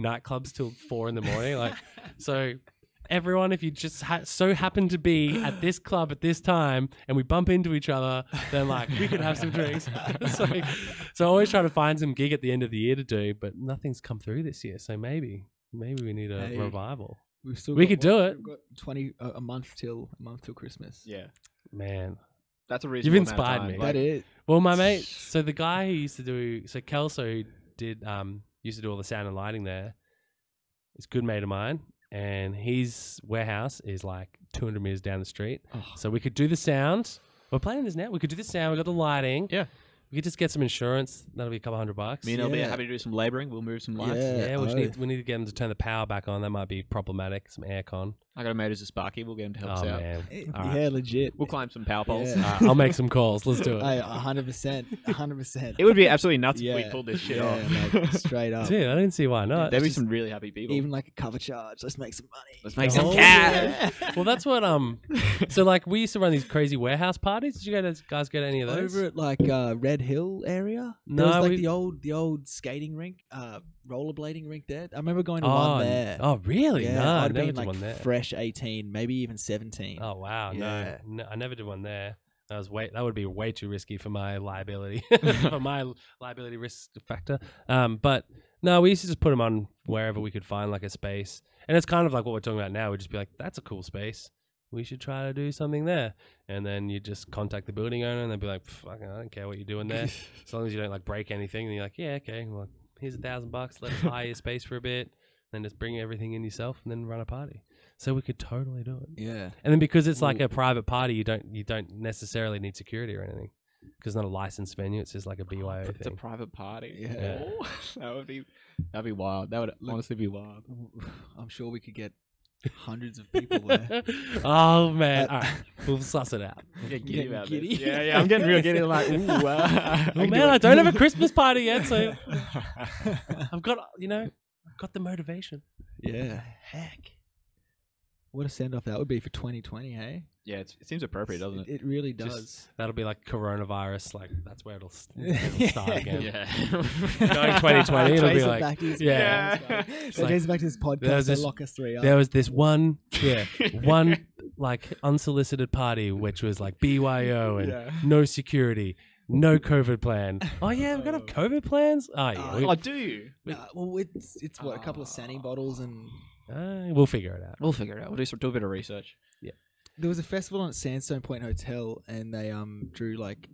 Speaker 3: nightclubs till four in the morning. Like, so everyone, if you just ha- so happen to be at this club at this time and we bump into each other, then like we could have some drinks. so, so I always try to find some gig at the end of the year to do, but nothing's come through this year. So maybe, maybe we need a
Speaker 2: Hey.
Speaker 3: revival.
Speaker 2: We've still
Speaker 3: We
Speaker 2: got
Speaker 3: could do it.
Speaker 2: We've got Twenty a, a month till a month till Christmas.
Speaker 1: Yeah,
Speaker 3: Man,
Speaker 1: that's a reason. You've
Speaker 3: inspired
Speaker 1: time.
Speaker 3: me.
Speaker 1: Like,
Speaker 2: That is.
Speaker 3: Well, my mate, so the guy who used to do, so Kelso who did, um, used to do all the sound and lighting there, is a good mate of mine, and his warehouse is like 200 meters down the street.
Speaker 1: Oh.
Speaker 3: So we could do the sound. We're playing this now. We could do the sound. We got the lighting.
Speaker 1: Yeah.
Speaker 3: We could just get some insurance. That'll be a couple hundred bucks.
Speaker 1: Me and I'll be happy to do some labouring. We'll move some lights.
Speaker 2: Yeah.
Speaker 3: yeah, we,
Speaker 2: oh.
Speaker 3: need, we need to get them to turn the power back on. That might be problematic. Some aircon.
Speaker 1: I got a mate who's a Sparky. We'll get him to help
Speaker 3: Oh
Speaker 1: us out.
Speaker 3: man,
Speaker 1: All right.
Speaker 2: yeah, legit.
Speaker 1: We'll climb some power poles.
Speaker 2: Yeah.
Speaker 3: I'll make some calls. Let's do it.
Speaker 2: A hundred percent, a hundred percent.
Speaker 1: It would be absolutely nuts
Speaker 2: Yeah.
Speaker 1: if we pulled this shit
Speaker 2: yeah,
Speaker 1: off.
Speaker 2: mate, straight up.
Speaker 3: Dude, I didn't see why not.
Speaker 1: There'd be some really happy people.
Speaker 2: Even like a cover charge. Let's make some money.
Speaker 1: Let's make
Speaker 3: Oh,
Speaker 1: some
Speaker 3: yeah.
Speaker 1: cash.
Speaker 3: well, that's what um. So like we used to run these crazy warehouse parties. Did you guys guys go to any of those?
Speaker 2: Over at like uh, Red Hill area.
Speaker 3: No,
Speaker 2: there was like
Speaker 3: we-
Speaker 2: the old the old skating rink, uh, rollerblading rink there. I remember going to
Speaker 3: oh,
Speaker 2: one there.
Speaker 3: oh really?
Speaker 2: yeah,
Speaker 3: no, I
Speaker 2: I'd
Speaker 3: never
Speaker 2: been
Speaker 3: did
Speaker 2: like
Speaker 3: one there.
Speaker 2: fresh eighteen, maybe even seventeen.
Speaker 3: Oh wow,
Speaker 2: Yeah.
Speaker 3: no, no, I never did one there. That was way that would be way too risky for my liability, for my liability risk factor. Um, but no, we used to just put them on wherever we could find like a space, and it's kind of like what we're talking about now. We'd just be like, "That's a cool space. We should try to do something there." And then you just contact the building owner, and they'd be like, "Fucking, I don't care what you're doing there, as long as you don't like break anything." And you're like, "Yeah, okay. Well, here's a thousand bucks. Let us hire your space for a bit, then just bring everything in yourself, and then run a party." So we could totally do it.
Speaker 2: Yeah.
Speaker 3: And then because it's like a private party, you don't you don't necessarily need security or anything because it's not a licensed venue. It's just like a oh, BYO
Speaker 1: It's a private party.
Speaker 2: Yeah.
Speaker 1: Oh, that would be that'd be wild. That would honestly be wild.
Speaker 2: I'm sure we could get hundreds of people there.
Speaker 3: oh man!
Speaker 2: Uh,
Speaker 3: All right, we'll suss it out.
Speaker 1: I'm getting
Speaker 2: Getting
Speaker 1: giddy about
Speaker 2: giddy?
Speaker 1: this. Yeah, yeah. I'm getting real giddy. Like, ooh, wow.
Speaker 3: Oh man, I don't have a Christmas party yet, so I've got you know, I've got the motivation.
Speaker 2: yeah. Heck. What a send off that would be for 2020, hey?
Speaker 1: yeah, it's, it seems appropriate, doesn't it?
Speaker 2: It really
Speaker 3: Just-
Speaker 2: does.
Speaker 3: That'll be like coronavirus. Like that's where it'll, s- it'll start again.
Speaker 1: Yeah.
Speaker 3: Going 2020, it'll be like-
Speaker 2: back to this
Speaker 3: yeah.
Speaker 2: podcast, guys.
Speaker 3: Like,
Speaker 2: trace back to this podcast.
Speaker 3: this-
Speaker 2: lock us three up.
Speaker 3: There was this one, yeah, one like unsolicited party which was like BYO and
Speaker 1: Yeah.
Speaker 3: no security, no COVID plan. Oh yeah, we've got to oh. have COVID plans. Oh yeah,
Speaker 2: Oh,
Speaker 3: we,
Speaker 1: Oh, do you?
Speaker 2: Nah, well, it's it's what a couple of Sanny ah. bottles and
Speaker 3: uh, we'll figure it out.
Speaker 1: We'll figure it out. We'll do, some, do a bit of research. Yeah.
Speaker 2: there was a festival on at Sandstone Point Hotel, and they um drew like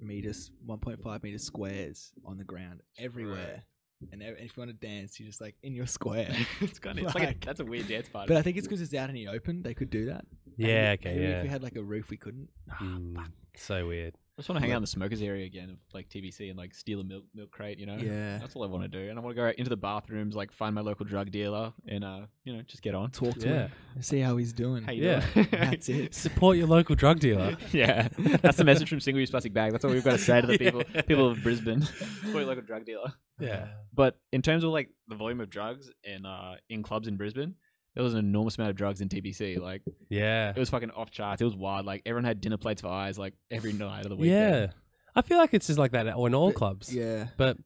Speaker 2: meters, 1.5 meter squares on the ground everywhere. And ev- if you want to dance, you're just like in your square.
Speaker 1: it's kind of it's like a, that's a weird dance party.
Speaker 2: but I think it's because it's out in the open. They could do that.
Speaker 3: Yeah,
Speaker 2: Maybe-
Speaker 3: okay,
Speaker 2: maybe
Speaker 3: yeah.
Speaker 2: If we had like a roof, we couldn't.
Speaker 3: Mm, so weird.
Speaker 1: I just want to hang out in the smokers area again, of like TBC, and like steal a milk milk crate. You know,
Speaker 2: Yeah.
Speaker 1: that's all I want to do. And I want to go into the bathrooms, like find my local drug dealer, and uh, you know, just get on.
Speaker 2: Talk to
Speaker 3: Yeah.
Speaker 2: him. See how he's doing.
Speaker 1: How you
Speaker 3: Yeah.
Speaker 1: doing?
Speaker 2: That's it.
Speaker 3: Support your local drug dealer.
Speaker 1: yeah, that's the message from single use plastic bag. That's what we've got to say to the people
Speaker 3: Yeah.
Speaker 1: people of Brisbane. Support your local drug dealer.
Speaker 3: Yeah.
Speaker 1: But in terms of like the volume of drugs in uh in clubs in Brisbane, there was an enormous amount of drugs in TBC. Like
Speaker 3: Yeah.
Speaker 1: it was fucking off charts. It was wild. Like everyone had dinner plates for eyes like every night of the week.
Speaker 3: Yeah. I feel like it's just like that in all
Speaker 2: But-
Speaker 3: clubs.
Speaker 2: Yeah.
Speaker 3: But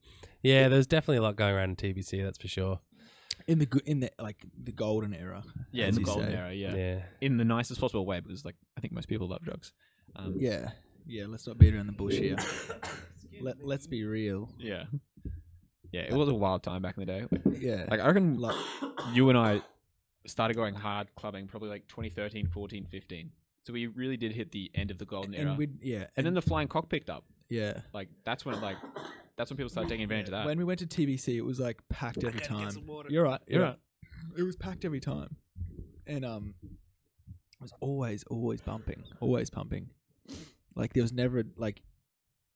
Speaker 3: yeah, there's definitely a lot going around in TBC, that's for sure.
Speaker 2: In the good, in the like the golden era.
Speaker 1: yeah,
Speaker 2: as
Speaker 1: in the
Speaker 2: you
Speaker 1: golden
Speaker 2: say.
Speaker 1: era. Yeah.
Speaker 3: Yeah.
Speaker 1: in the nicest possible way because like I think most people love drugs. Um,
Speaker 2: Yeah. Yeah. Let's not beat around the bush here. Let Let's be real.
Speaker 1: yeah, yeah. It was a wild time back in the day. Like,
Speaker 2: Yeah.
Speaker 1: like I reckon
Speaker 2: Like,
Speaker 1: you and I started going hard clubbing probably like 2013, 14, 15. So we really did hit the end of the golden era.
Speaker 2: and we yeah.
Speaker 1: and then the flying cock picked up.
Speaker 2: yeah.
Speaker 1: Like that's when like that's when people started taking advantage of that.
Speaker 2: When we went to TBC, it was like packed every time. You're right. You're
Speaker 1: Yeah.
Speaker 2: right. It was packed every time, and um, it was always always bumping, always pumping. Like there was never like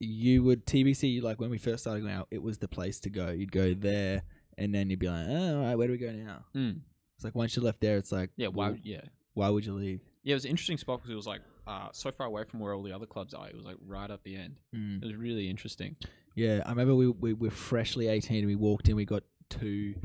Speaker 2: you would TBC like when we first started going out, it was the place to go. You'd go there, and then you'd be like, oh, all right, where do we go now?
Speaker 1: Mm.
Speaker 2: It's like once you left there, it's like,
Speaker 1: Yeah, why? Yeah,
Speaker 2: why would you leave?
Speaker 1: yeah. It was an interesting spot because it was like uh, so far away from where all the other clubs are. It was like right up the end. It was really interesting.
Speaker 2: Yeah, I remember we, we were freshly 18 and we walked in, we got two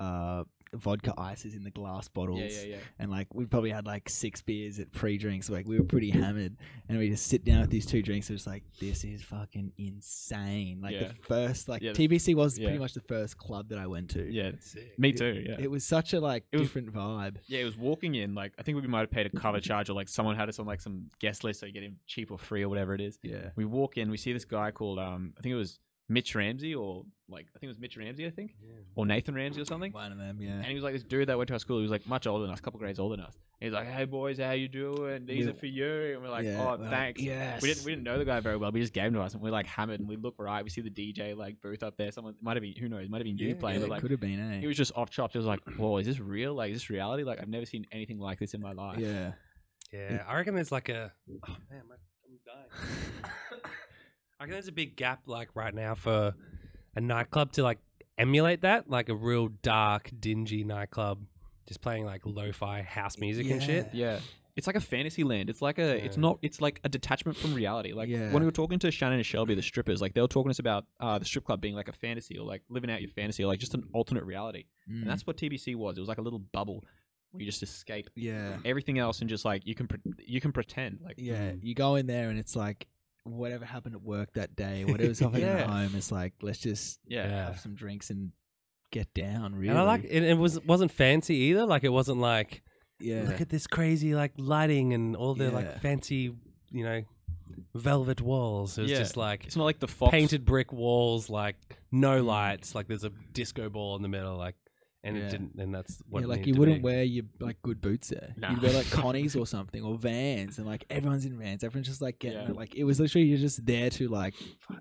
Speaker 2: uh, vodka ices in the glass bottles.
Speaker 1: Yeah, yeah, yeah.
Speaker 2: And like we probably had like six beers at pre drinks. Like we were pretty hammered. And we just sit down with these two drinks. It was like, this is fucking insane. Like
Speaker 1: Yeah.
Speaker 2: the first, like
Speaker 1: Yeah.
Speaker 2: TBC was
Speaker 1: Yeah.
Speaker 2: pretty much the first club that I went to.
Speaker 1: Yeah,
Speaker 3: Sick.
Speaker 1: me too. Yeah,
Speaker 2: It was such a like
Speaker 1: It was-
Speaker 2: different vibe.
Speaker 1: Yeah, it was walking in. Like I think we might have paid a cover charge, or like someone had us on like some guest list, so you get him cheap or free or whatever it is.
Speaker 2: Yeah.
Speaker 1: We walk in, we see this guy called um, I think it was Mitch Ramsey, or like I think it was Mitch Ramsey, I think, or Nathan Ramsey or something.
Speaker 2: One of them, yeah.
Speaker 1: And he was like this dude that went to our school. He was like much older than us, a couple grades older than us. And he's like, "Hey boys, how you doing? These
Speaker 2: We-
Speaker 1: are for you." And we're like,
Speaker 2: Yeah,
Speaker 1: "Oh,
Speaker 2: we're
Speaker 1: thanks."
Speaker 2: yes.
Speaker 1: We didn't we didn't know the guy very well. We just gave him to us, and we're like hammered, and we look right. We see the DJ like booth up there. Someone might have been who knows, might have been you playing,
Speaker 2: yeah,
Speaker 1: but
Speaker 2: it
Speaker 1: like
Speaker 2: could have been, eh?
Speaker 1: he was just off chops. It was like, whoa, is this real? Like, is this reality? Like, I've never seen anything like this in my life.
Speaker 2: yeah.
Speaker 3: Yeah, I reckon there's like a. Oh man, my, I'm dying. I reckon there's a big gap like right now for a nightclub to like emulate that, like a real dark, dingy nightclub, just playing like lo-fi house music and shit.
Speaker 1: Yeah. It's like a fantasy land. It's like a. It's not. It's like a detachment from reality. Like
Speaker 2: Yeah.
Speaker 1: when we were talking to Shannon and Shelby, the strippers, like they were talking to us about uh, the strip club being like a fantasy or like living out your fantasy or like just an alternate reality.
Speaker 2: Mm.
Speaker 1: And that's what TBC was. It was like a little bubble where you just escape
Speaker 2: yeah.
Speaker 1: everything else and just like you can pre- you can pretend like
Speaker 2: Yeah, you go in there and it's like whatever happened at work that day, whatever's happening at home, it's like let's just
Speaker 1: yeah.
Speaker 3: Yeah.
Speaker 2: have some drinks and get down. Really,
Speaker 3: And I like it. It was wasn't fancy either. Like it wasn't like
Speaker 2: yeah,
Speaker 3: look at this crazy like lighting and all the
Speaker 2: Yeah.
Speaker 3: like fancy, you know, velvet walls. It was
Speaker 1: Yeah.
Speaker 3: just like
Speaker 1: It's not like the Fox
Speaker 3: painted brick walls, like no
Speaker 2: Mm.
Speaker 3: lights. Like there's a disco ball in the middle, like, and
Speaker 2: Yeah.
Speaker 3: it didn't. And that's what
Speaker 2: yeah,
Speaker 3: it
Speaker 2: like
Speaker 3: needed
Speaker 2: you
Speaker 3: to
Speaker 2: wouldn't
Speaker 3: be.
Speaker 2: wear your like good boots there.
Speaker 1: Nah.
Speaker 2: You'd wear like Connie's or something or Vans, and like everyone's in Vans. Everyone's just like getting
Speaker 1: Yeah.
Speaker 2: like it was literally you're just there to like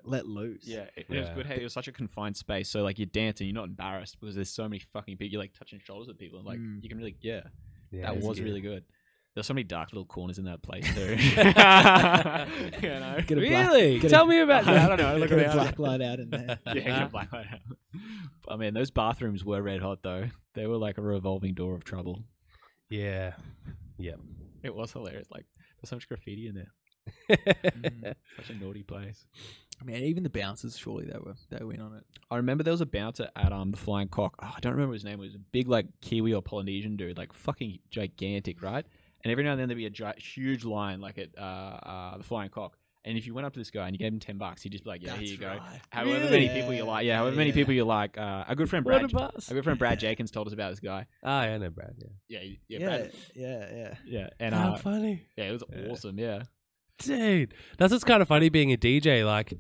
Speaker 2: let loose.
Speaker 1: Yeah, it, it was
Speaker 3: Yeah.
Speaker 1: good. Hey, it was such a confined space, so like you dance and you're not embarrassed because there's so many fucking people. You're like touching shoulders with people, and like
Speaker 2: Mm.
Speaker 1: you can really, yeah,
Speaker 3: Yeah,
Speaker 1: that
Speaker 3: it's
Speaker 1: was
Speaker 3: good.
Speaker 1: really good. There's so many dark little corners in that place too. you know?
Speaker 2: Get a black-
Speaker 3: Really?
Speaker 2: get a-
Speaker 3: Tell me about that.
Speaker 1: I don't know. Look
Speaker 2: Get
Speaker 1: at
Speaker 2: a
Speaker 1: that.
Speaker 2: black light out in there.
Speaker 1: yeah, get a black light out. I mean, those bathrooms were red hot though. They were like a revolving door of trouble.
Speaker 3: Yeah. Yep.
Speaker 1: It was hilarious. Like there's so much graffiti in there.
Speaker 2: Mm.
Speaker 1: Such a naughty place.
Speaker 2: I mean, even the bouncers surely they were they were in on it.
Speaker 1: I remember there was a bouncer at um the Flying Cock. Oh, I don't remember his name. It was a big like Kiwi or Polynesian dude, like fucking gigantic, right? And every now and then there'd be a gi- huge line like at uh, uh the Flying Cock. And if you went up to this guy and you gave him ten bucks, he'd just be like, "Yeah, here you go." However
Speaker 3: Really?
Speaker 1: many people you like, yeah,
Speaker 2: Yeah,
Speaker 1: however many
Speaker 2: yeah.
Speaker 1: people you like. Uh, a good friend Brad,
Speaker 3: a
Speaker 1: a good friend Brad Jenkins told us about this guy.
Speaker 3: Ah, yeah, I know Brad. Yeah.
Speaker 1: Yeah, he- yeah,
Speaker 2: Yeah,
Speaker 1: Brad,
Speaker 2: yeah, yeah.
Speaker 1: yeah, and
Speaker 3: How
Speaker 1: uh,
Speaker 3: funny,
Speaker 1: yeah, it was
Speaker 3: Yeah.
Speaker 1: awesome. Yeah,
Speaker 3: dude. That's what's kind of funny being a DJ. Like,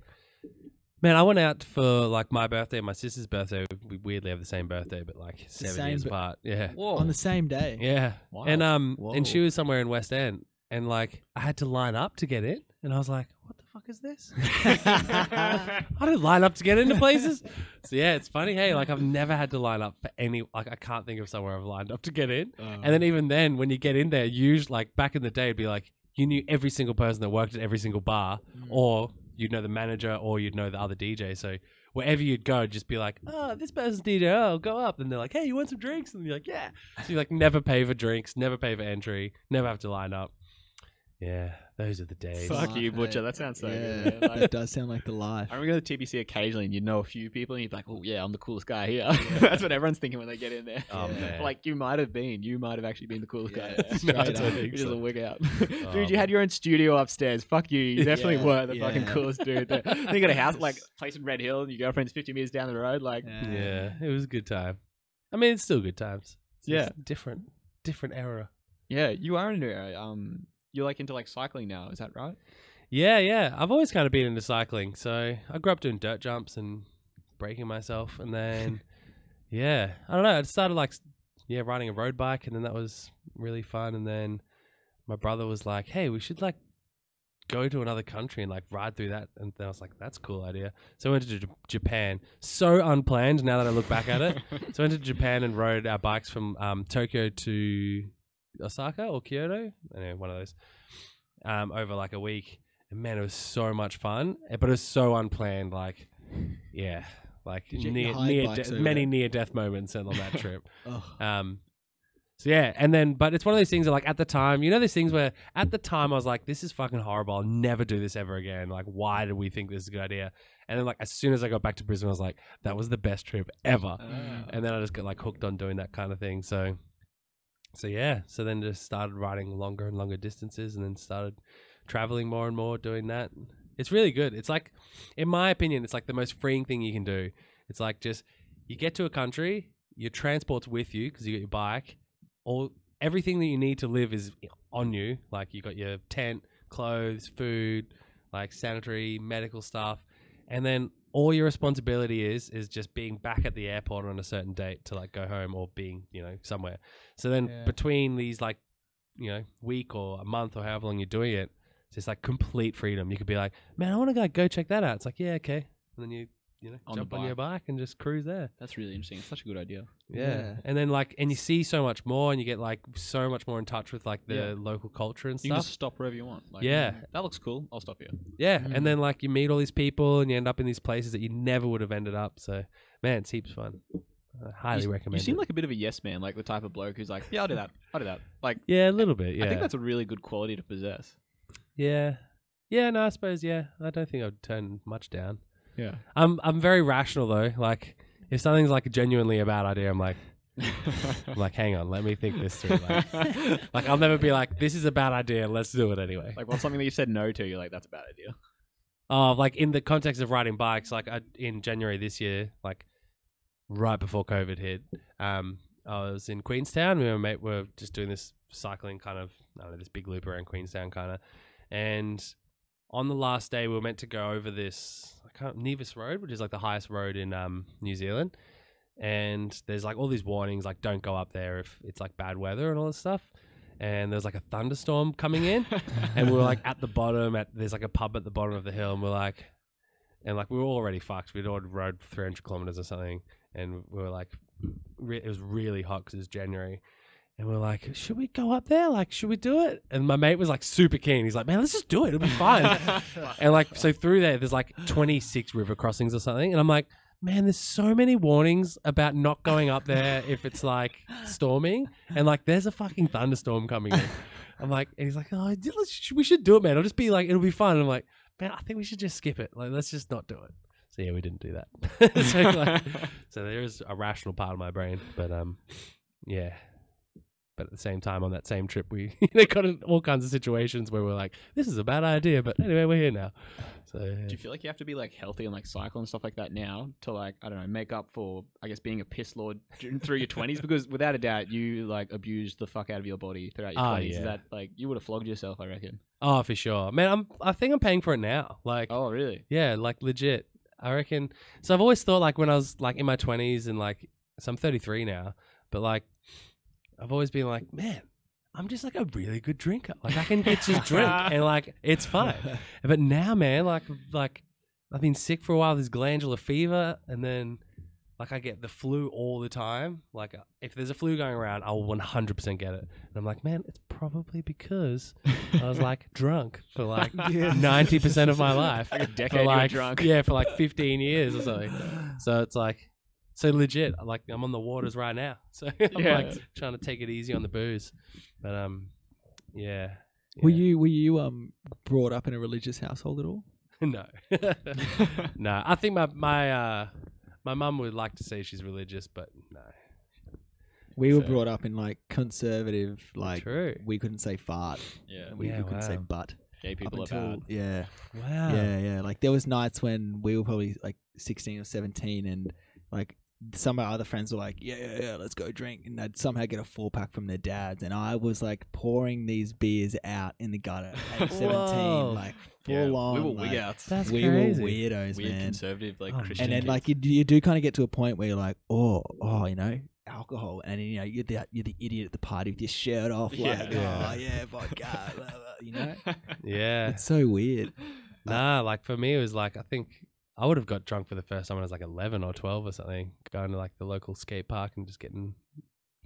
Speaker 3: man, I went out for like my birthday and my sister's birthday. We weirdly have the same birthday, but like seven
Speaker 2: same
Speaker 3: years
Speaker 2: bir-
Speaker 3: apart. Yeah.
Speaker 1: whoa,
Speaker 2: On the same day.
Speaker 3: Yeah.
Speaker 1: Wow.
Speaker 3: And um
Speaker 2: Whoa.
Speaker 3: and she was somewhere in West End and like I had to line up to get in and I was like, what the fuck is is this? I don't line up to get into places. So yeah, it's funny. Hey, like I've never had to line up for any. Like I can't think of somewhere I've lined up to get in. And then oh. even then, when you get in there, usually like back in the day, it'd be like you knew every single person that worked at every single bar, mm. or you'd know the manager, or you'd know the other DJ. So wherever you'd go, just be like, oh, this person's DJ. Oh, go up. And they're like, hey, you want some drinks? And you're like, yeah. So you like never pay for drinks, never pay for entry, never have to line up. Yeah, those are the days.
Speaker 1: Fuck
Speaker 2: Life,
Speaker 1: you, Butcher. That sounds so
Speaker 2: yeah,
Speaker 1: good. man. Like,
Speaker 2: it does sound like the life.
Speaker 1: I remember going to TBC occasionally, and you know a few people, and you'd be like, "Oh yeah, I'm the coolest guy here." That's what everyone's thinking when they get in there.
Speaker 3: Oh,
Speaker 2: Yeah.
Speaker 3: man.
Speaker 1: Like you might have been, you might have actually been the coolest
Speaker 2: Yeah,
Speaker 1: guy.
Speaker 2: straight
Speaker 3: No, I don't
Speaker 2: up.
Speaker 3: think
Speaker 1: Which is
Speaker 3: so.
Speaker 1: a wig out,
Speaker 3: Oh,
Speaker 1: dude. You had your own studio upstairs. Fuck you. You definitely
Speaker 2: Yeah,
Speaker 1: were the fucking
Speaker 2: yeah.
Speaker 1: coolest dude. there. Then you got a house like place in Red Hill, and your girlfriend's 50 meters down the road. Like,
Speaker 3: Yeah, it was a good time. I mean, it's still good times. It's
Speaker 1: Yeah.
Speaker 3: different, different era.
Speaker 1: yeah, you are into it. Um, you're like into like cycling now. Is that right?
Speaker 3: Yeah, yeah. I've always kind of been into cycling. So I grew up doing dirt jumps and breaking myself, and then yeah, I don't know. I started like yeah riding a road bike, and then that was really fun. And then my brother was like, "Hey, we should like go to another country and like ride through that." And then I was like, "That's a cool idea." So I went to J- Japan. So unplanned. Now that I look back at it. So I went to Japan and rode our bikes from um, Tokyo to Osaka or Kyoto, anyway, one of those, um, over like a week. And man, it was so much fun, eh, but it was so unplanned. Like, yeah, like near, near de- many near death moments on that trip.
Speaker 2: Oh,
Speaker 3: Um, so yeah, and then but it's one of those things that like at the time, you know, those things where at the time I was like, this is fucking horrible. I'll never do this ever again. Like, why did we think this is a good idea? And then like as soon as I got back to Brisbane, I was like, that was the best trip ever. And then I just got like hooked on doing that kind of thing. So, so yeah. So then just started riding longer and longer distances, and then started traveling more and more doing that. It's really good. It's like, in my opinion, it's like the most freeing thing you can do. It's like just you get to a country, your transport's with you because you got your bike. All everything that you need to live is on you. Like you got your tent, clothes, food, like sanitary, medical stuff, and then all your responsibility is is just being back at the airport on a certain date to like go home or being you know somewhere. So then
Speaker 2: Yeah.
Speaker 3: between these like you know week or a month or however long you're doing it, it's just like complete freedom. You could be like, man, I want to go go check that out. It's like yeah, okay, and then you you know
Speaker 1: On the
Speaker 3: jump on your bike and just cruise there.
Speaker 1: That's really interesting. It's such a good idea.
Speaker 3: Yeah.
Speaker 2: Yeah.
Speaker 3: And then like and you see so much more and you get like so much more in touch with like the
Speaker 1: Yeah.
Speaker 3: local culture and stuff.
Speaker 1: You can
Speaker 3: stuff.
Speaker 1: just stop wherever you want. Like,
Speaker 3: Yeah.
Speaker 1: that looks cool. I'll stop here.
Speaker 3: Yeah.
Speaker 2: Mm.
Speaker 3: And then like you meet all these people and you end up in these places that you never would have ended up. So man, it's heaps fun. I highly
Speaker 1: you,
Speaker 3: recommend
Speaker 1: You seem
Speaker 3: it.
Speaker 1: like a bit of a yes man, like the type of bloke who's like, yeah, I'll do that. I'll do that. Like,
Speaker 3: yeah, a little bit. Yeah.
Speaker 1: I think that's a really good quality to possess.
Speaker 3: yeah. Yeah, no, I suppose yeah. I don't think I'd turn much down.
Speaker 1: Yeah.
Speaker 3: I'm I'm very rational though. Like if something's like genuinely a bad idea, I'm like I'm like, hang on, let me think this through. Like, like I'll never be like, this is a bad idea, let's do it anyway.
Speaker 1: like, what's something that you said no to? You're like, that's a bad idea.
Speaker 3: Oh, like in the context of riding bikes, like I, in January this year, like right before COVID hit, um, I was in Queenstown. Me and my mate were just doing this cycling kind of, I don't know, this big loop around Queenstown kind of. And on the last day, we were meant to go over this, I can't, Nevis Road, which is like the highest road in um, New Zealand. And there's like all these warnings, like don't go up there if it's like bad weather and all this stuff. And there's like a thunderstorm coming in and we were like at the bottom at there's like a pub at the bottom of the hill and we're like and like we were already fucked we'd already rode 300 kilometers or something and we were like re- it was really hot because it was january and we are like should we go up there? Like should we do it? And my mate was like super keen. He's like man let's just do it. It'll be fine. And like so through there there's like 26 river crossings or something. And i'm like man there's so many warnings about not going up there if it's like storming. And like there's a fucking thunderstorm coming in. I'm like and he's like oh let's, we should do it man. It'll just be like it'll be fun. And i'm like man i think we should just skip it. Like let's just not do it. So yeah we didn't do that. So, like, so there is a rational part of my brain but um yeah but at the same time on that same trip we you know, got in all kinds of situations where we're like this is a bad idea but anyway we're here now so yeah.
Speaker 1: Do you feel like you have to be like healthy and like cycle and stuff like that now to like I don't know make up for I guess being a piss lord through your twenties because without a doubt you like abused the fuck out of your body throughout your
Speaker 3: Oh,
Speaker 1: twenties.
Speaker 3: yeah.
Speaker 1: That like you would have flogged yourself, I reckon.
Speaker 3: oh for sure man i'm i think i'm paying for it now like
Speaker 1: Oh really?
Speaker 3: Yeah, like legit. I reckon. So I've always thought like when I was like in my twenties and like so I'm 33 now, but like I've always been like, man, I'm just like a really good drinker. Like I can get just drink and like it's fine. But now, man, like like I've been sick for a while. There's glandular fever, and then like I get the flu all the time. Like if there's a flu going around, I'll 100% get it. And I'm like, man, it's probably because I was like drunk for like 90% of my life.
Speaker 1: Like a decade were
Speaker 3: like
Speaker 1: drunk.
Speaker 3: yeah, for like 15 years or something. So it's like so legit. Like I'm on the waters right now. So I'm
Speaker 1: Yeah.
Speaker 3: like trying to take it easy on the booze. But um, yeah.
Speaker 2: Were you were you um brought up in a religious household at all?
Speaker 3: no, no. I think my my uh my mum would like to say she's religious, but no.
Speaker 2: We were brought up in like conservative, like
Speaker 3: True.
Speaker 2: we couldn't say fart.
Speaker 1: yeah,
Speaker 2: We,
Speaker 3: Yeah,
Speaker 2: we couldn't say butt.
Speaker 1: gay
Speaker 2: Up
Speaker 1: people are
Speaker 2: until-
Speaker 1: bad.
Speaker 2: Yeah,
Speaker 3: Wow.
Speaker 2: yeah, yeah. Like there was nights when we were probably like sixteen or seventeen, and like some of our other friends were like, "Yeah, yeah, yeah, let's go drink," and they'd somehow get a four pack from their dads, and I was like pouring these beers out in the gutter at seventeen, like full
Speaker 1: Yeah,
Speaker 2: on.
Speaker 1: we were
Speaker 2: like,
Speaker 1: wig outs.
Speaker 3: That's
Speaker 2: we
Speaker 3: crazy.
Speaker 2: were weirdos,
Speaker 1: Weird
Speaker 2: man.
Speaker 1: conservative like
Speaker 3: Oh,
Speaker 1: Christian.
Speaker 2: and then
Speaker 1: kids.
Speaker 2: like you, do- you do kind of get to a point where you're like, oh, oh, you know, alcohol, and you know you're the you're the idiot at the party with your shirt off,
Speaker 1: Yeah.
Speaker 2: like,
Speaker 3: Yeah.
Speaker 2: oh yeah, vodka, blah, blah, you know,
Speaker 3: Yeah.
Speaker 2: it's so weird.
Speaker 3: Nah, like for me, it was like I think I would have got drunk for the first time when I was like eleven or twelve or something, going to like the local skate park and just getting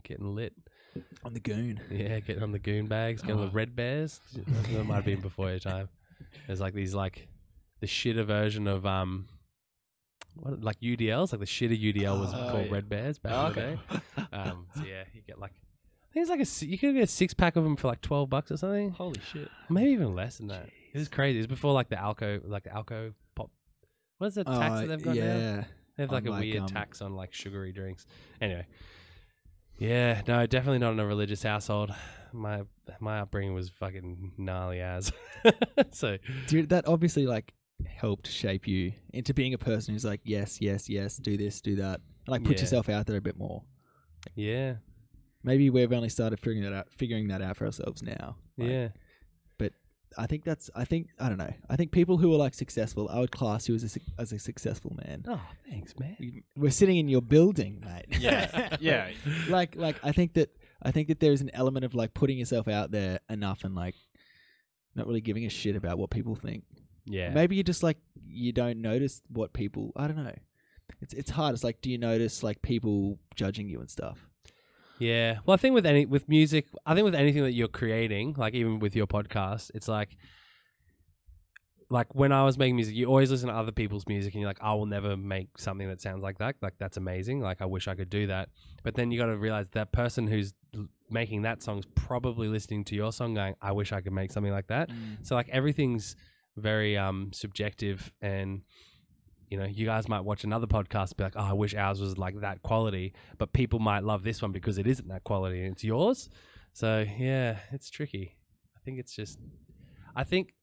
Speaker 3: getting lit.
Speaker 2: On the goon,
Speaker 3: Yeah, getting on the goon bags, getting
Speaker 1: Oh.
Speaker 3: the red bears. That might have been before your time. There's like these like the shitter version of um, what like UDLs, like the shitter UDL was
Speaker 2: Oh,
Speaker 3: called
Speaker 1: yeah.
Speaker 3: red bears back
Speaker 1: Oh,
Speaker 3: in the
Speaker 1: okay.
Speaker 3: day. Um, so yeah, you get like I think it's like a you could get a six pack of them for like twelve bucks or something.
Speaker 1: Holy shit!
Speaker 3: Maybe even less than that. It was crazy. It was before like the alco, like the alco. What's the tax
Speaker 2: Oh,
Speaker 3: that they've got now?
Speaker 2: yeah,
Speaker 3: They have like
Speaker 2: on,
Speaker 3: a
Speaker 2: like,
Speaker 3: weird
Speaker 2: um,
Speaker 3: tax on like sugary drinks. Anyway, yeah, no, definitely not in a religious household. My my upbringing was fucking gnarly as. so
Speaker 2: Dude, that obviously like helped shape you into being a person who's like, yes, yes, yes, do this, do that, and like put
Speaker 3: Yeah.
Speaker 2: yourself out there a bit more.
Speaker 3: yeah,
Speaker 2: Maybe we've only started figuring that out, figuring that out for ourselves now. Like,
Speaker 3: yeah,
Speaker 2: I think that's. I think I don't know. I think people who are like successful, I would class you as a suc- as a successful man.
Speaker 3: Oh, thanks, man.
Speaker 2: We- We're sitting in your building, mate.
Speaker 1: Yeah, yeah.
Speaker 2: like, like I think that I think that there is an element of like putting yourself out there enough and like not really giving a shit about what people think.
Speaker 3: Yeah,
Speaker 2: Maybe you just like you don't notice what people. I don't know. It's it's hard. It's like, do you notice like people judging you and stuff?
Speaker 3: Yeah. Well, I think with any with music, I think with anything that you're creating, like even with your podcast, it's like like when I was making music, you always listen to other people's music and you're like, I will never make something that sounds like that. Like that's amazing. Like I wish I could do that. But then you got to realize that person who's making that song's probably listening to your song going, I wish I could make something like that. So like everything's very um subjective and you know, you guys might watch another podcast and be like, oh, I wish ours was like that quality, but people might love this one because it isn't that quality and it's yours. So yeah, it's tricky. I think it's just, I think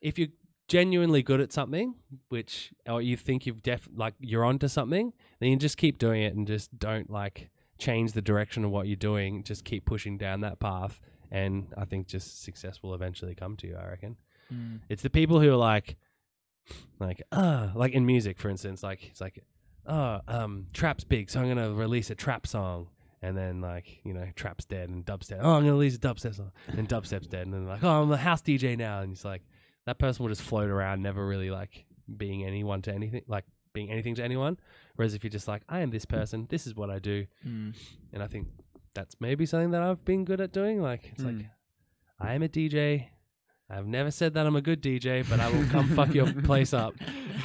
Speaker 3: if you're genuinely good at something, which, or you think you've def, like you're onto something, then you just keep doing it and just don't like change the direction of what you're doing. Just keep pushing down that path. And I think just success will eventually come to you, I reckon. Hmm. It's the people who are like, like, uh, like in music, for instance, like it's like, oh, um, trap's big, so I'm gonna release a trap song, and then like, you know, trap's dead and dubstep. Oh, I'm gonna release a dubstep song, and dubstep's dead, and then like, oh, I'm a house DJ now, and it's like that person will just float around, never really like being anyone to anything, like being anything to anyone. Whereas if you're just like, I am this person, this is what I do,
Speaker 2: Mm.
Speaker 3: and I think that's maybe something that I've been good at doing. Like it's like
Speaker 2: Mm.
Speaker 3: I am a DJ. I've never said that I'm a good DJ, but I will come fuck your place up.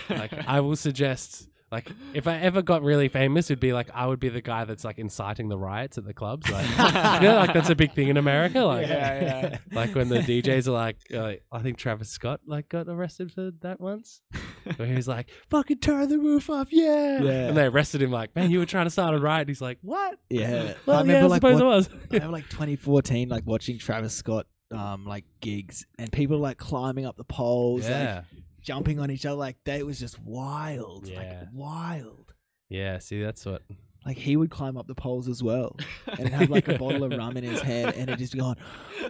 Speaker 3: Like I will suggest like if I ever got really famous, it'd be like I would be the guy that's like inciting the riots at the clubs. Like you know, like that's a big thing in America. Like
Speaker 1: Yeah, yeah.
Speaker 3: like when the DJs are like, uh, I think Travis Scott like got arrested for that once, where he was like, "Fucking turn the roof off, yeah!"
Speaker 2: Yeah.
Speaker 3: And they arrested him like, "Man, you were trying to start a riot." And he's like, "What?"
Speaker 2: Yeah.
Speaker 3: Well,
Speaker 2: I
Speaker 3: yeah,
Speaker 2: remember
Speaker 3: I
Speaker 2: like
Speaker 3: suppose
Speaker 2: what-
Speaker 3: it was.
Speaker 2: I remember like 2014, like watching Travis Scott um like gigs and people like climbing up the poles,
Speaker 3: yeah,
Speaker 2: like jumping on each other, like that was just wild,
Speaker 3: Yeah.
Speaker 2: like wild.
Speaker 3: yeah. See, that's what.
Speaker 2: Like he would climb up the poles as well, and have like a bottle of rum in his hand, and it just going,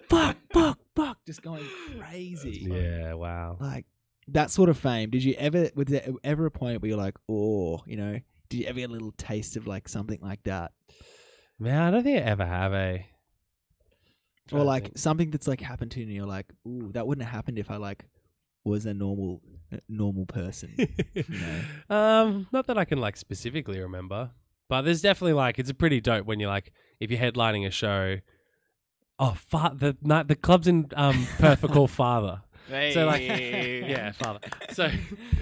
Speaker 2: fuck, fuck, fuck, just going crazy.
Speaker 3: Yeah, wow.
Speaker 2: Like that sort of fame. Did you ever, was there ever a point where you're like, oh, you know, did you ever get a little taste of like something like that?
Speaker 3: Man, I don't think I ever have a.
Speaker 2: or like
Speaker 3: think.
Speaker 2: something that's like happened to you, and you're like, ooh, that wouldn't have happened if I like was a normal uh, normal person. you know?
Speaker 3: Um, not that I can like specifically remember, but there's definitely like it's a pretty dope when you're like if you're headlining a show. Oh, fa- the night the club's in um Perth are called Father. So like, yeah, Father. So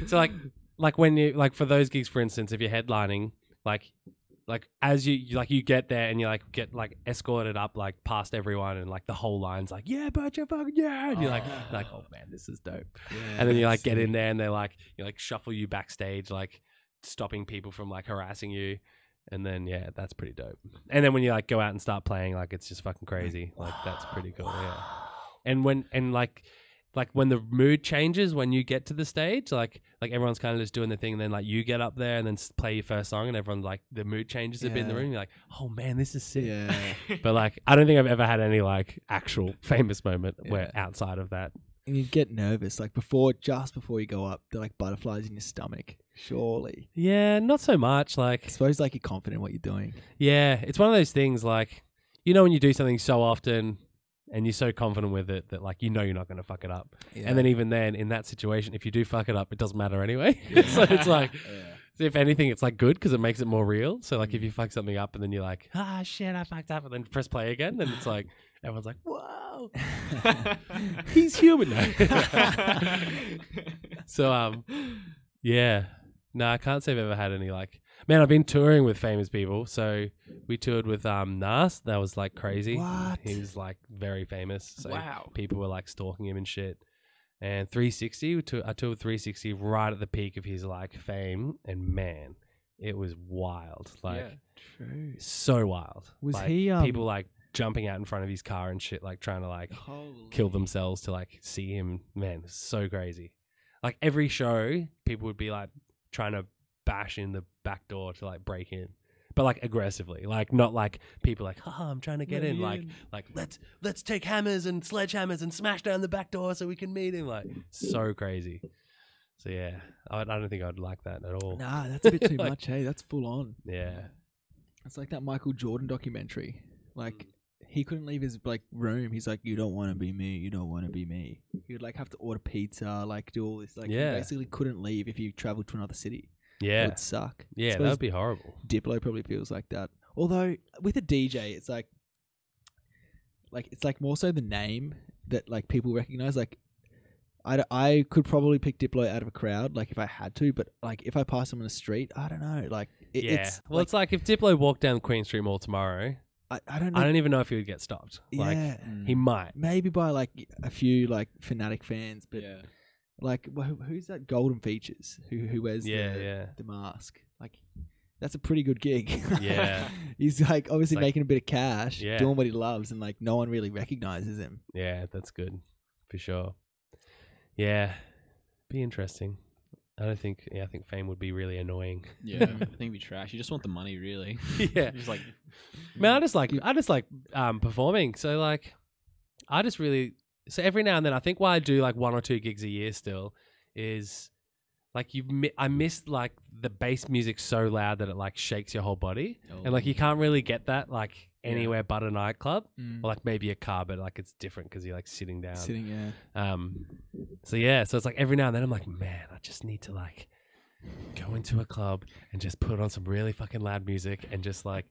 Speaker 3: so like like when you like for those gigs, for instance, if you're headlining, like like as you you- like you get there and you like get like escorted up like past everyone and like the whole line's like yeah, but you fucking yeah, and you're like
Speaker 2: Oh.
Speaker 3: like oh man, this is dope. And then you like get in there and they're like you like shuffle you backstage like stopping people from like harassing you. And then yeah that's pretty dope. And then when you like go out and start playing like it's just fucking crazy. Like that's pretty cool yeah. and when and like like when the mood changes when you get to the stage like like everyone's kind of just doing the thing and then like you get up there and then play your first song and everyone like the mood changes a bit in the room you're like oh man this is sick
Speaker 2: Yeah.
Speaker 3: but like i don't think i've ever had any like actual famous moment where outside of that
Speaker 2: and you get nervous, like before, just before you go up, they're like butterflies in your stomach. Surely,
Speaker 3: yeah not so much like
Speaker 2: I suppose like you're confident in what you're doing.
Speaker 3: Yeah, it's one of those things like you know when you do something so often and you're so confident with it that like you know you're not going to fuck it up. And then even then in that situation if you do fuck it up it doesn't matter anyway. so it's like if anything it's like good because it makes it more real. So like if you fuck something up and then you're like ah shit I fucked up and then press play again then it's like everyone's like whoa he's human now. so um yeah. No, I can't say I've ever had any like man, I've been touring with famous people. So we toured with um Nas. That was like crazy.
Speaker 2: What?
Speaker 3: He was like very famous. So
Speaker 1: Wow.
Speaker 3: people were like stalking him and shit. And 360, we tou- I toured with 360 right at the peak of his like fame, and man, it was wild. Like
Speaker 2: True.
Speaker 3: so wild.
Speaker 2: Was
Speaker 3: Like,
Speaker 2: he, um,
Speaker 3: people like jumping out in front of his car and shit, like trying to like kill themselves to like see him. Man, so crazy. Like every show, people would be like trying to bash in the back door to like break in, but like aggressively, like not like people like, "Haha, I'm trying to get in." Like, like let's let's take hammers and sledgehammers and smash down the back door so we can meet him. Like, so crazy. So yeah, I, I don't think I'd like that at all.
Speaker 2: Nah, that's a bit too
Speaker 3: Like-
Speaker 2: much. Hey, that's full on.
Speaker 3: Yeah,
Speaker 2: It's like that Michael Jordan documentary. Like mm. he couldn't leave his like room. He's like, "You don't want to be me. You don't want to be me." He would like have to order pizza, like do all this. Like
Speaker 3: Yeah.
Speaker 2: basically couldn't leave if you traveled to another city. It
Speaker 3: yeah,
Speaker 2: would suck.
Speaker 3: yeah. That
Speaker 2: Suppose
Speaker 3: would be horrible.
Speaker 2: Diplo probably feels like that. Although with a DJ, it's like, like it's like more so the name that like people recognize. Like, I, I could probably pick Diplo out of a crowd, like if I had to. But like if I pass him on the street, I don't know. Like it,
Speaker 3: yeah.
Speaker 2: it's
Speaker 3: well,
Speaker 2: like,
Speaker 3: it's like if Diplo walked down Queen Street Mall tomorrow,
Speaker 2: I, I don't know.
Speaker 3: I don't even know if he would get stopped. Like
Speaker 2: yeah,
Speaker 3: he might.
Speaker 2: maybe by like a few like fanatic fans, but
Speaker 1: yeah.
Speaker 2: Like wh- who's that Golden Features who who wears
Speaker 3: Yeah,
Speaker 2: the,
Speaker 3: yeah.
Speaker 2: the mask? Like that's a pretty good gig.
Speaker 3: Yeah.
Speaker 2: he's like obviously
Speaker 3: like-
Speaker 2: making a bit of cash,
Speaker 3: Yeah.
Speaker 2: doing what he loves, and like no one really recognizes him.
Speaker 3: Yeah, that's good for sure. Yeah, be interesting. I don't think. Yeah, I think fame would be really annoying.
Speaker 1: Yeah, I think it'd be trash. You just want the money, really.
Speaker 3: yeah,
Speaker 1: Just like,
Speaker 3: man, I just like I just like um performing. So like, I just really so every now and then I think why I do like one or two gigs a year still is like you mi- I miss like the bass music so loud that it like shakes your whole body, and like you can't really get that like anywhere but a nightclub or like maybe a car, but like it's different because you're like sitting down.
Speaker 2: Sitting, yeah.
Speaker 3: Um, so yeah, so it's like every now and then I'm like, man, I just need to like go into a club and just put on some really fucking loud music and just like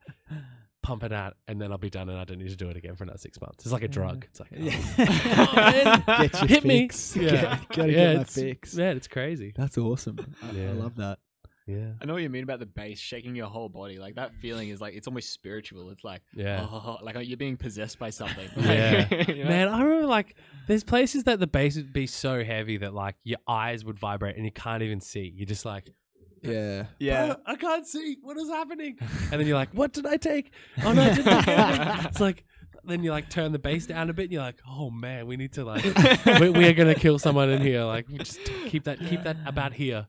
Speaker 3: pump it out, and then I'll be done, and I don't need to do it again for another six months. It's like a drug. It's like, oh,
Speaker 2: Yeah.
Speaker 3: man,
Speaker 2: Get your
Speaker 3: hit me. Yeah.
Speaker 2: Get- gotta
Speaker 3: yeah,
Speaker 2: get my
Speaker 3: it's,
Speaker 2: fix.
Speaker 3: Man, it's crazy.
Speaker 2: That's awesome. I,
Speaker 3: Yeah.
Speaker 2: I love that.
Speaker 3: Yeah,
Speaker 1: I know what you mean about the bass shaking your whole body. Like that feeling is like it's almost spiritual. It's like
Speaker 3: yeah.
Speaker 1: oh, oh, oh like you're being possessed by something.
Speaker 3: Yeah.
Speaker 1: You know?
Speaker 3: Man, I remember like there's places that the bass would be so heavy that like your eyes would vibrate and you can't even see. You're just like,
Speaker 2: Yeah.
Speaker 1: Yeah.
Speaker 3: "Oh, I can't see. What is happening? And then you're like, what did I take? Oh no, I didn't take anything." It's like, then you like turn the bass down a bit and you're like, oh man, we need to like, we, we are going to kill someone in here. Like, we just keep that, keep that about here.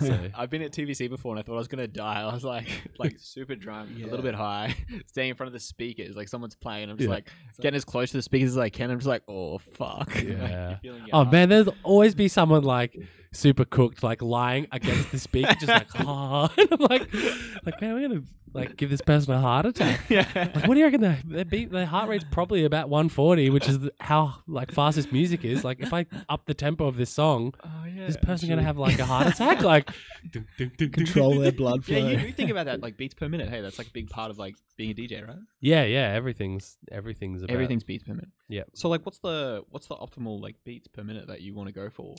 Speaker 3: So
Speaker 1: I've been at TBC before and I thought I was gonna die. I was like, like super drunk, a little bit high, staying in front of the speakers, like someone's playing. I'm just
Speaker 3: Yeah.
Speaker 1: like getting as close to the speakers as I can. I'm just like, oh fuck.
Speaker 3: Yeah.
Speaker 1: you're feeling your
Speaker 3: Oh man, there's always be someone like super cooked, like lying against the speaker, just like, oh, and I'm like, like man, we're gonna like give this person a heart attack.
Speaker 1: yeah.
Speaker 3: Like, what do you reckon? Their, their beat, their heart rate's probably about 140, which is the, how like fast this music is. Like, if I up the tempo of this song,
Speaker 1: Oh yeah.
Speaker 3: this person gonna have like a heart attack. Like, dun, dun, dun, dun,
Speaker 2: Control
Speaker 3: dun,
Speaker 2: their
Speaker 3: dun.
Speaker 2: blood flow.
Speaker 1: Yeah, you, you think about that, like beats per minute. Hey, that's like a big part of like being a DJ, right?
Speaker 3: Yeah, yeah. Everything's everything's about
Speaker 1: Everything's beats per minute.
Speaker 3: Yeah.
Speaker 1: So like, what's the what's the optimal like beats per minute that you want to go for?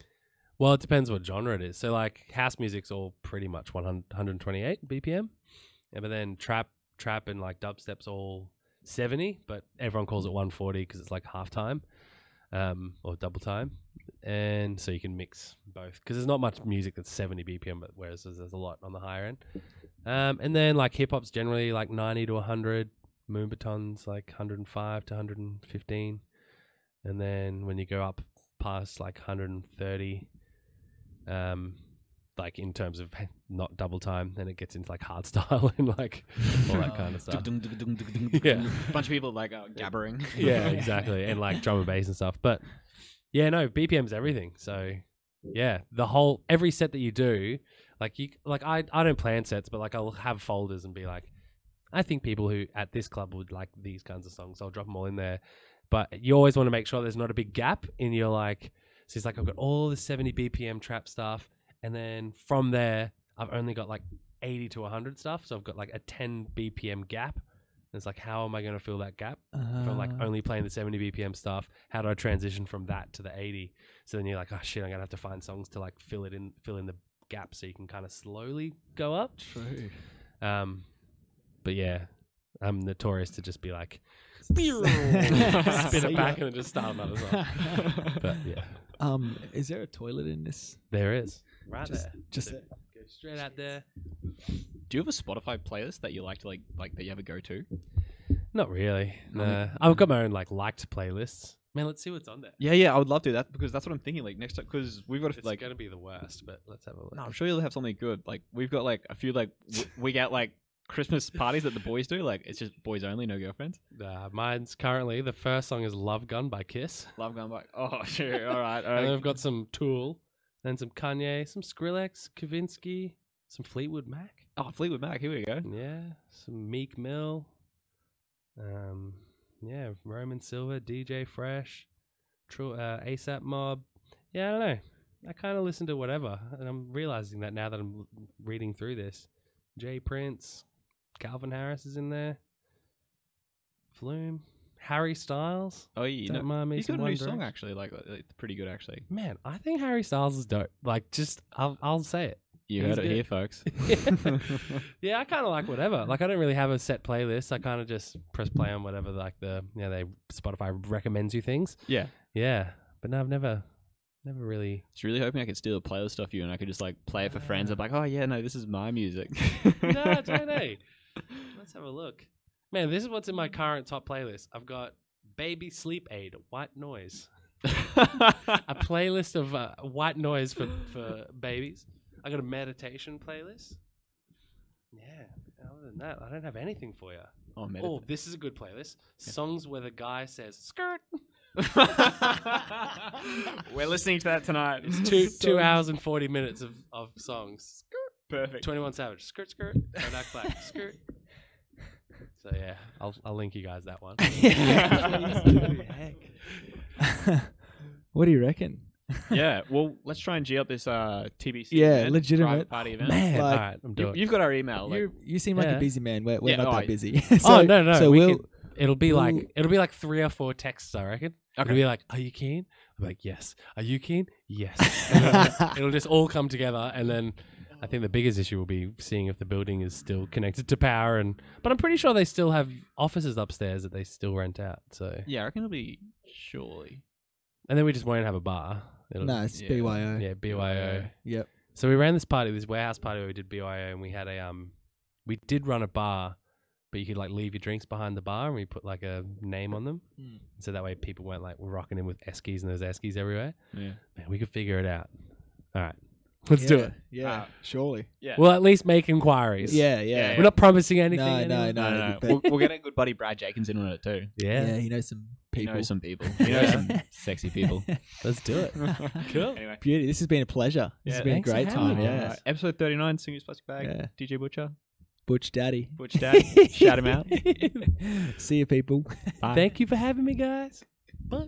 Speaker 3: Well, it depends what genre it is. So, like, house music's all pretty much 100, 128 BPM. Yeah, but then trap, trap, and like dubstep's all 70, but everyone calls it 140 because it's like half time um, or double time. And so you can mix both because there's not much music that's 70 BPM, but whereas there's, there's a lot on the higher end. Um, and then like hip hop's generally like 90 to 100, Moombahton's like 105 to 115. And then when you go up past like 130, um, like in terms of not double time, then it gets into like hard style and like all that kind of stuff. Yeah.
Speaker 1: bunch of people like uh, gabbering.
Speaker 3: yeah, exactly, and like drum and bass and stuff. But yeah, no, BPM's everything. So yeah, the whole every set that you do, like you, like I, I don't plan sets, but like I'll have folders and be like, I think people who at this club would like these kinds of songs. So I'll drop them all in there. But you always want to make sure there's not a big gap in your like. So it's like I've got all the 70 BPM trap stuff, and then from there I've only got like 80 to 100 stuff. So I've got like a 10 BPM gap. And it's like, how am I going to fill that gap? if I'm like
Speaker 2: Uh,
Speaker 3: only playing the 70 BPM stuff, how do I transition from that to the 80? So then you're like, oh shit, I'm gonna have to find songs to like fill it in, fill in the gap, so you can kind of slowly go up.
Speaker 2: True.
Speaker 3: Um, but yeah, I'm notorious to just be like, spin it back and then just start another song. But yeah,
Speaker 2: Um, is there a toilet in this?
Speaker 3: there is right
Speaker 2: Just-
Speaker 3: there.
Speaker 2: Just
Speaker 3: So go straight out there.
Speaker 1: Do you have a Spotify playlist that you like to like like that you have a go to?
Speaker 3: Not really.
Speaker 1: No.
Speaker 3: Nah. I've got my own like liked playlists. Man, let's see what's on there.
Speaker 1: Yeah, yeah, I would love to do that because that's what I'm thinking. Like next time, because we've got
Speaker 3: It's
Speaker 1: like, It's
Speaker 3: gonna be the worst, but let's have a look.
Speaker 1: no, I'm sure you'll have something good. Like we've got like a few like w- we get like Christmas parties that the boys do. Like it's just boys only, no girlfriends.
Speaker 3: Uh, mine's currently the first song is "Love Gun" by Kiss.
Speaker 1: Love going by Oh, sure, all right, all
Speaker 3: And then
Speaker 1: right.
Speaker 3: we've got some Tool, then some Kanye, some Skrillex, Kavinsky, some Fleetwood Mac.
Speaker 1: Oh, Fleetwood Mac. Here we go.
Speaker 3: Yeah, some Meek Mill. Um, yeah, Roman Silver, DJ Fresh, True, uh, ASAP Mob. Yeah, I don't know. I kind of listen to whatever, and I'm realizing that now that I'm reading through this. Jay Prince, Calvin Harris is in there. Flume, Harry Styles.
Speaker 1: Oh, you
Speaker 3: Don't
Speaker 1: know,
Speaker 3: mind me
Speaker 1: he's got a new song actually. Like uh, it's pretty good actually.
Speaker 3: Man, I think Harry Styles is dope. Like, just I'll I'll say it.
Speaker 1: You
Speaker 3: He's
Speaker 1: heard it
Speaker 3: good.
Speaker 1: here, folks.
Speaker 3: yeah, I kind of like whatever. Like, I don't really have a set playlist. I kind of just press play on whatever. Like the you know they Spotify recommends you things.
Speaker 1: yeah,
Speaker 3: Yeah, but no, I've never, never really.
Speaker 1: just really hoping I could steal a playlist off you and I could just like play it for friends. I'm like, oh yeah, no, this is my music.
Speaker 3: no, don't they? Let's have a look. Man, this is what's in my current top playlist. I've got Baby Sleep Aid, White Noise, a playlist of uh, white noise for for babies. I got a meditation playlist. Yeah. Other than that, I don't have anything for you.
Speaker 1: oh,
Speaker 3: Oh, this is a good playlist. Songs where the guy says "skirt."
Speaker 1: We're listening to that tonight.
Speaker 3: It's two two hours and forty minutes of, of songs.
Speaker 1: Perfect.
Speaker 3: Twenty One Savage, skirt, skirt, Kodak Black, skirt. So yeah, I'll I'll link you guys that one.
Speaker 2: what do you reckon?
Speaker 1: yeah. Well, let's try and g up this uh TBC.
Speaker 2: Yeah,
Speaker 1: event,
Speaker 2: legitimate.
Speaker 1: private party event.
Speaker 3: Man,
Speaker 2: Like,
Speaker 3: all right, I'm
Speaker 1: You,
Speaker 3: doing. it.
Speaker 1: you've got our email. Like,
Speaker 2: you you seem like
Speaker 3: Yeah.
Speaker 2: a busy man. We're, we're
Speaker 1: Yeah,
Speaker 2: not
Speaker 1: oh,
Speaker 2: that busy.
Speaker 3: oh no no,
Speaker 2: So
Speaker 3: we
Speaker 2: we'll.
Speaker 3: could- it'll be
Speaker 2: we'll-
Speaker 3: like it'll be like three or four texts, I reckon.
Speaker 1: Okay.
Speaker 3: It'll be like, "Are you keen?" I'm like, "Yes." Are you keen? Yes. And then it'll just all come together, and then I think the biggest issue will be seeing if the building is still connected to power. And but I'm pretty sure they still have offices upstairs that they still rent out. So
Speaker 1: yeah, I reckon it'll be surely.
Speaker 3: and then we just won't have a bar. It'll,
Speaker 2: no, it's
Speaker 1: Yeah.
Speaker 2: BYO.
Speaker 3: yeah, BYO.
Speaker 2: Yep.
Speaker 3: So we ran this party, this warehouse party where we did BYO, and we had a um, we did run a bar, but you could like leave your drinks behind the bar, and we put like a name on them,
Speaker 2: Mm.
Speaker 3: so that way people weren't like rocking in with eskies and there's eskies everywhere.
Speaker 1: Yeah.
Speaker 3: Man, we could figure it out. All right. Let's do it.
Speaker 2: Yeah,
Speaker 1: Uh,
Speaker 2: surely.
Speaker 1: Yeah.
Speaker 3: We'll at least make inquiries.
Speaker 2: Yeah, yeah.
Speaker 3: We're not promising anything.
Speaker 2: No, no, no.
Speaker 1: no, no, no. We'll, we'll get a good buddy Brad Jenkins in on it too.
Speaker 3: Yeah,
Speaker 2: Yeah, he knows some
Speaker 1: You
Speaker 2: people.
Speaker 1: know some people. He
Speaker 3: knows
Speaker 1: some sexy people.
Speaker 3: let's do it. Cool.
Speaker 1: Anyway.
Speaker 2: Beauty. This has been a pleasure. This has been a great time. Yeah.
Speaker 3: guys.
Speaker 1: Uh, episode 39, Singer's Plastic Bag.
Speaker 2: Yeah.
Speaker 1: DJ Butcher.
Speaker 2: Butch Daddy.
Speaker 1: Butch Daddy. Shout him out.
Speaker 2: See you, people.
Speaker 1: Bye.
Speaker 3: Thank you for having me, guys. Bye.